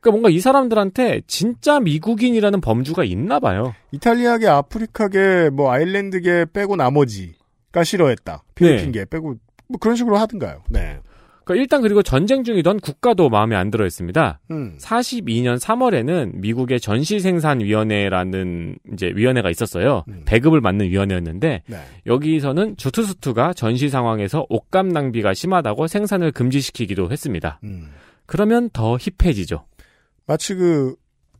그러니까 뭔가 이 사람들한테 진짜 미국인이라는 범주가 있나 봐요.
이탈리아계, 아프리카계, 뭐 아일랜드계 빼고 나머지가 싫어했다. 필리핀계 빼고 뭐 그런 식으로 하든가요. 네.
그러니까 일단 그리고 전쟁 중이던 국가도 마음에 안 들어 했습니다.
음.
42년 3월에는 미국의 전시생산위원회라는 이제 위원회가 있었어요. 배급을 맡는 위원회였는데
네.
여기서는 주투스투가 전시 상황에서 옷감 낭비가 심하다고 생산을 금지시키기도 했습니다.
음.
그러면 더 힙해지죠.
마치 그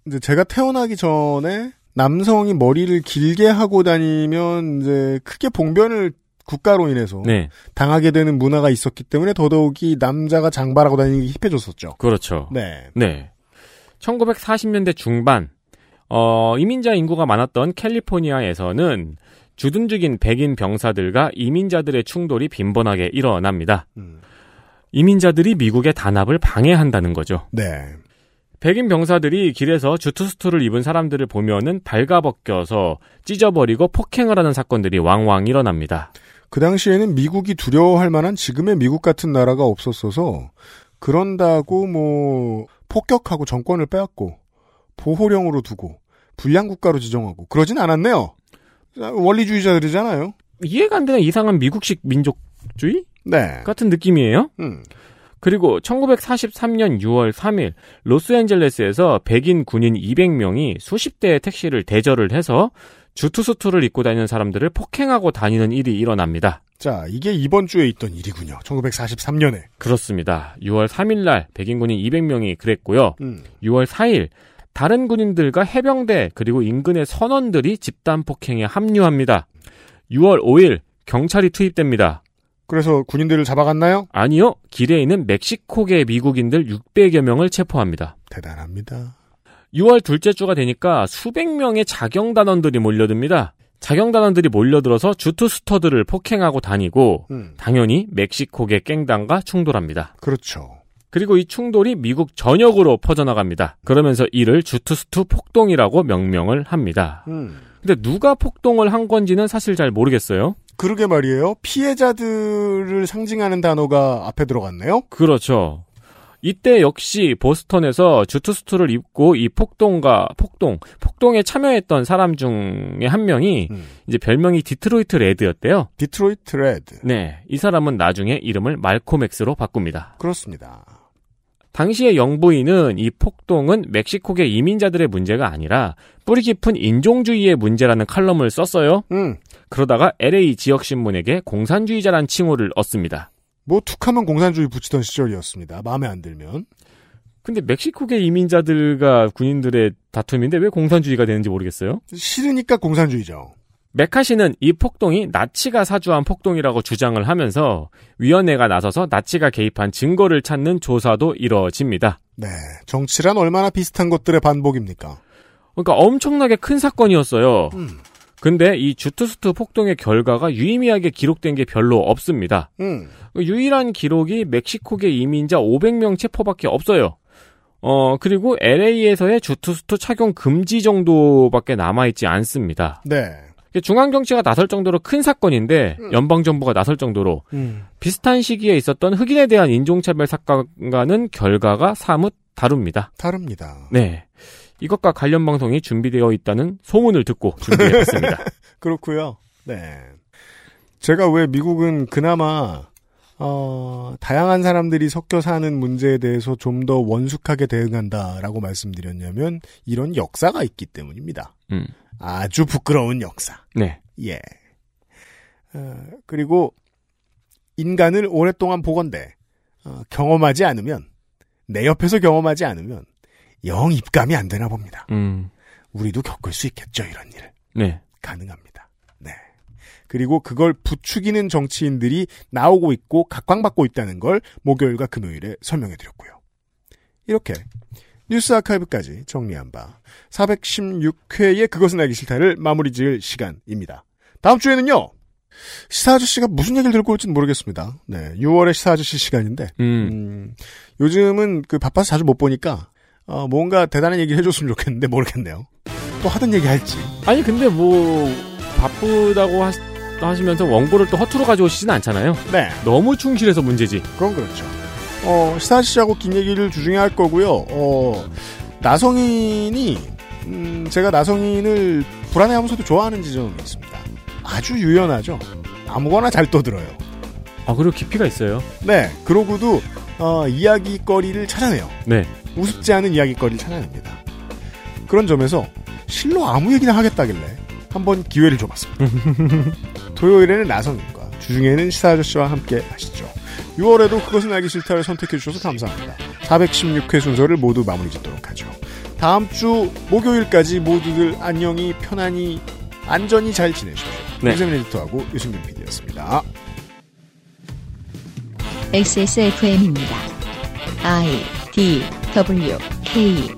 이제 제가 태어나기 전에 남성이 머리를 길게 하고 다니면 이제 크게 봉변을 국가로 인해서
네.
당하게 되는 문화가 있었기 때문에 더더욱이 남자가 장발하고 다니는 게 힙해졌었죠.
그렇죠.
네.
네. 1940년대 중반 어, 이민자 인구가 많았던 캘리포니아에서는 주둔적인 백인 병사들과 이민자들의 충돌이 빈번하게 일어납니다. 이민자들이 미국의 단합을 방해한다는 거죠.
네.
백인 병사들이 길에서 주투스투를 입은 사람들을 보면은 발가벗겨서 찢어버리고 폭행을 하는 사건들이 왕왕 일어납니다.
그 당시에는 미국이 두려워할 만한 지금의 미국 같은 나라가 없었어서 그런다고 뭐 폭격하고 정권을 빼앗고 보호령으로 두고 불량 국가로 지정하고 그러진 않았네요. 원리주의자들이잖아요.
이해가 안 되는 이상한 미국식 민족주의?
네.
같은 느낌이에요.
음.
그리고 1943년 6월 3일 로스앤젤레스에서 백인 군인 200명이 수십 대의 택시를 대절을 해서 주투수투를 입고 다니는 사람들을 폭행하고 다니는 일이 일어납니다.
자, 이게 이번 주에 있던 일이군요. 1943년에.
그렇습니다. 6월 3일 날 백인 군인 200명이 그랬고요.
음.
6월 4일 다른 군인들과 해병대 그리고 인근의 선원들이 집단 폭행에 합류합니다. 6월 5일 경찰이 투입됩니다.
그래서 군인들을 잡아갔나요?
아니요. 길에 있는 멕시코계 미국인들 600여 명을 체포합니다.
대단합니다.
6월 둘째 주가 되니까 수백 명의 자경단원들이 몰려듭니다. 자경단원들이 몰려들어서 주투스터들을 폭행하고 다니고
음.
당연히 멕시코계 깽단과 충돌합니다.
그렇죠.
그리고 이 충돌이 미국 전역으로 퍼져나갑니다. 그러면서 이를 zoot suit 폭동이라고 명명을 합니다.
음.
근데 누가 폭동을 한 건지는 사실 잘 모르겠어요.
그러게 말이에요. 피해자들을 상징하는 단어가 앞에 들어갔네요.
그렇죠. 이때 역시 보스턴에서 zoot suit를 입고 이 폭동과 폭동, 폭동에 참여했던 사람 중에 한 명이 이제 별명이 디트로이트 레드였대요.
디트로이트 레드.
네. 이 사람은 나중에 이름을 말콤엑스로 바꿉니다.
그렇습니다.
당시의 영부인은 이 폭동은 멕시코계 이민자들의 문제가 아니라 뿌리 깊은 인종주의의 문제라는 칼럼을 썼어요.
음.
그러다가 LA 지역 신문에게 공산주의자란 칭호를 얻습니다.
뭐 툭하면 공산주의 붙이던 시절이었습니다. 마음에 안 들면.
근데 멕시코계 이민자들과 군인들의 다툼인데 왜 공산주의가 되는지 모르겠어요.
싫으니까 공산주의죠.
메카시는 이 폭동이 나치가 사주한 폭동이라고 주장을 하면서 위원회가 나서서 나치가 개입한 증거를 찾는 조사도 이뤄집니다.
네. 정치란 얼마나 비슷한 것들의 반복입니까?
그러니까 엄청나게 큰 사건이었어요.
음.
근데 이 주투스트 폭동의 결과가 유의미하게 기록된 게 별로 없습니다.
음.
유일한 기록이 멕시코계 이민자 500명 체포밖에 없어요. 어, 그리고 LA에서의 주투스트 착용 금지 정도밖에 남아있지 않습니다.
네.
중앙정치가 나설 정도로 큰 사건인데, 연방정부가 나설 정도로,
음.
비슷한 시기에 있었던 흑인에 대한 인종차별 사건과는 결과가 사뭇 다릅니다.
다릅니다.
네. 이것과 관련 방송이 준비되어 있다는 소문을 듣고 준비해봤습니다.
그렇고요. 네. 제가 왜 미국은 그나마 어, 다양한 사람들이 섞여 사는 문제에 대해서 좀 더 원숙하게 대응한다라고 말씀드렸냐면 이런 역사가 있기 때문입니다.
음.
아주 부끄러운 역사.
네.
예. 어, 그리고 인간을 오랫동안 보건대 어, 경험하지 않으면 내 옆에서 경험하지 않으면 영 입감이 안 되나 봅니다.
음.
우리도 겪을 수 있겠죠 이런 일을.
네.
가능합니다. 네. 그리고 그걸 부추기는 정치인들이 나오고 있고 각광받고 있다는 걸 목요일과 금요일에 설명해 드렸고요. 이렇게 뉴스 아카이브까지 정리한 바 416회의 그것은 알기 싫다를 마무리 지을 시간입니다. 다음 주에는요. 시사 아저씨가 무슨 얘기를 들고 올지는 모르겠습니다. 네, 6월의 시사 아저씨 시간인데 음, 요즘은 그 바빠서 자주 못 보니까 어, 뭔가 대단한 얘기를 해줬으면 좋겠는데 모르겠네요. 또 하던 얘기 할지.
아니 근데 뭐 바쁘다고 하, 하시면서 원고를 또 허투루 가져오시진 않잖아요.
네.
너무 충실해서 문제지.
그건 그렇죠. 어, 시사 아저씨하고 긴 얘기를 주중에 할 거고요. 어, 나성인이 음, 제가 나성인을 불안해하면서도 좋아하는 지점이 있습니다. 아주 유연하죠. 아무거나 잘 떠들어요.
아 그리고 깊이가 있어요.
네. 그러고도 어, 이야기거리를 찾아내요.
네.
우습지 않은 이야기거리를 찾아냅니다. 그런 점에서 실로 아무 얘기나 하겠다길래 한번 기회를 줘봤습니다. 토요일에는 나성인과 주중에는 시사 아저씨와 함께 하시죠. 6월에도 그것은 알기 싫다를 선택해 주셔서 감사합니다. 416회 순서를 모두 마무리 짓도록 하죠. 다음 주 목요일까지 모두들 안녕히 편안히 안전히 잘 지내십시오.
네.
유세민 에디터하고 유승균 PD였습니다.
XSFM입니다. I D W K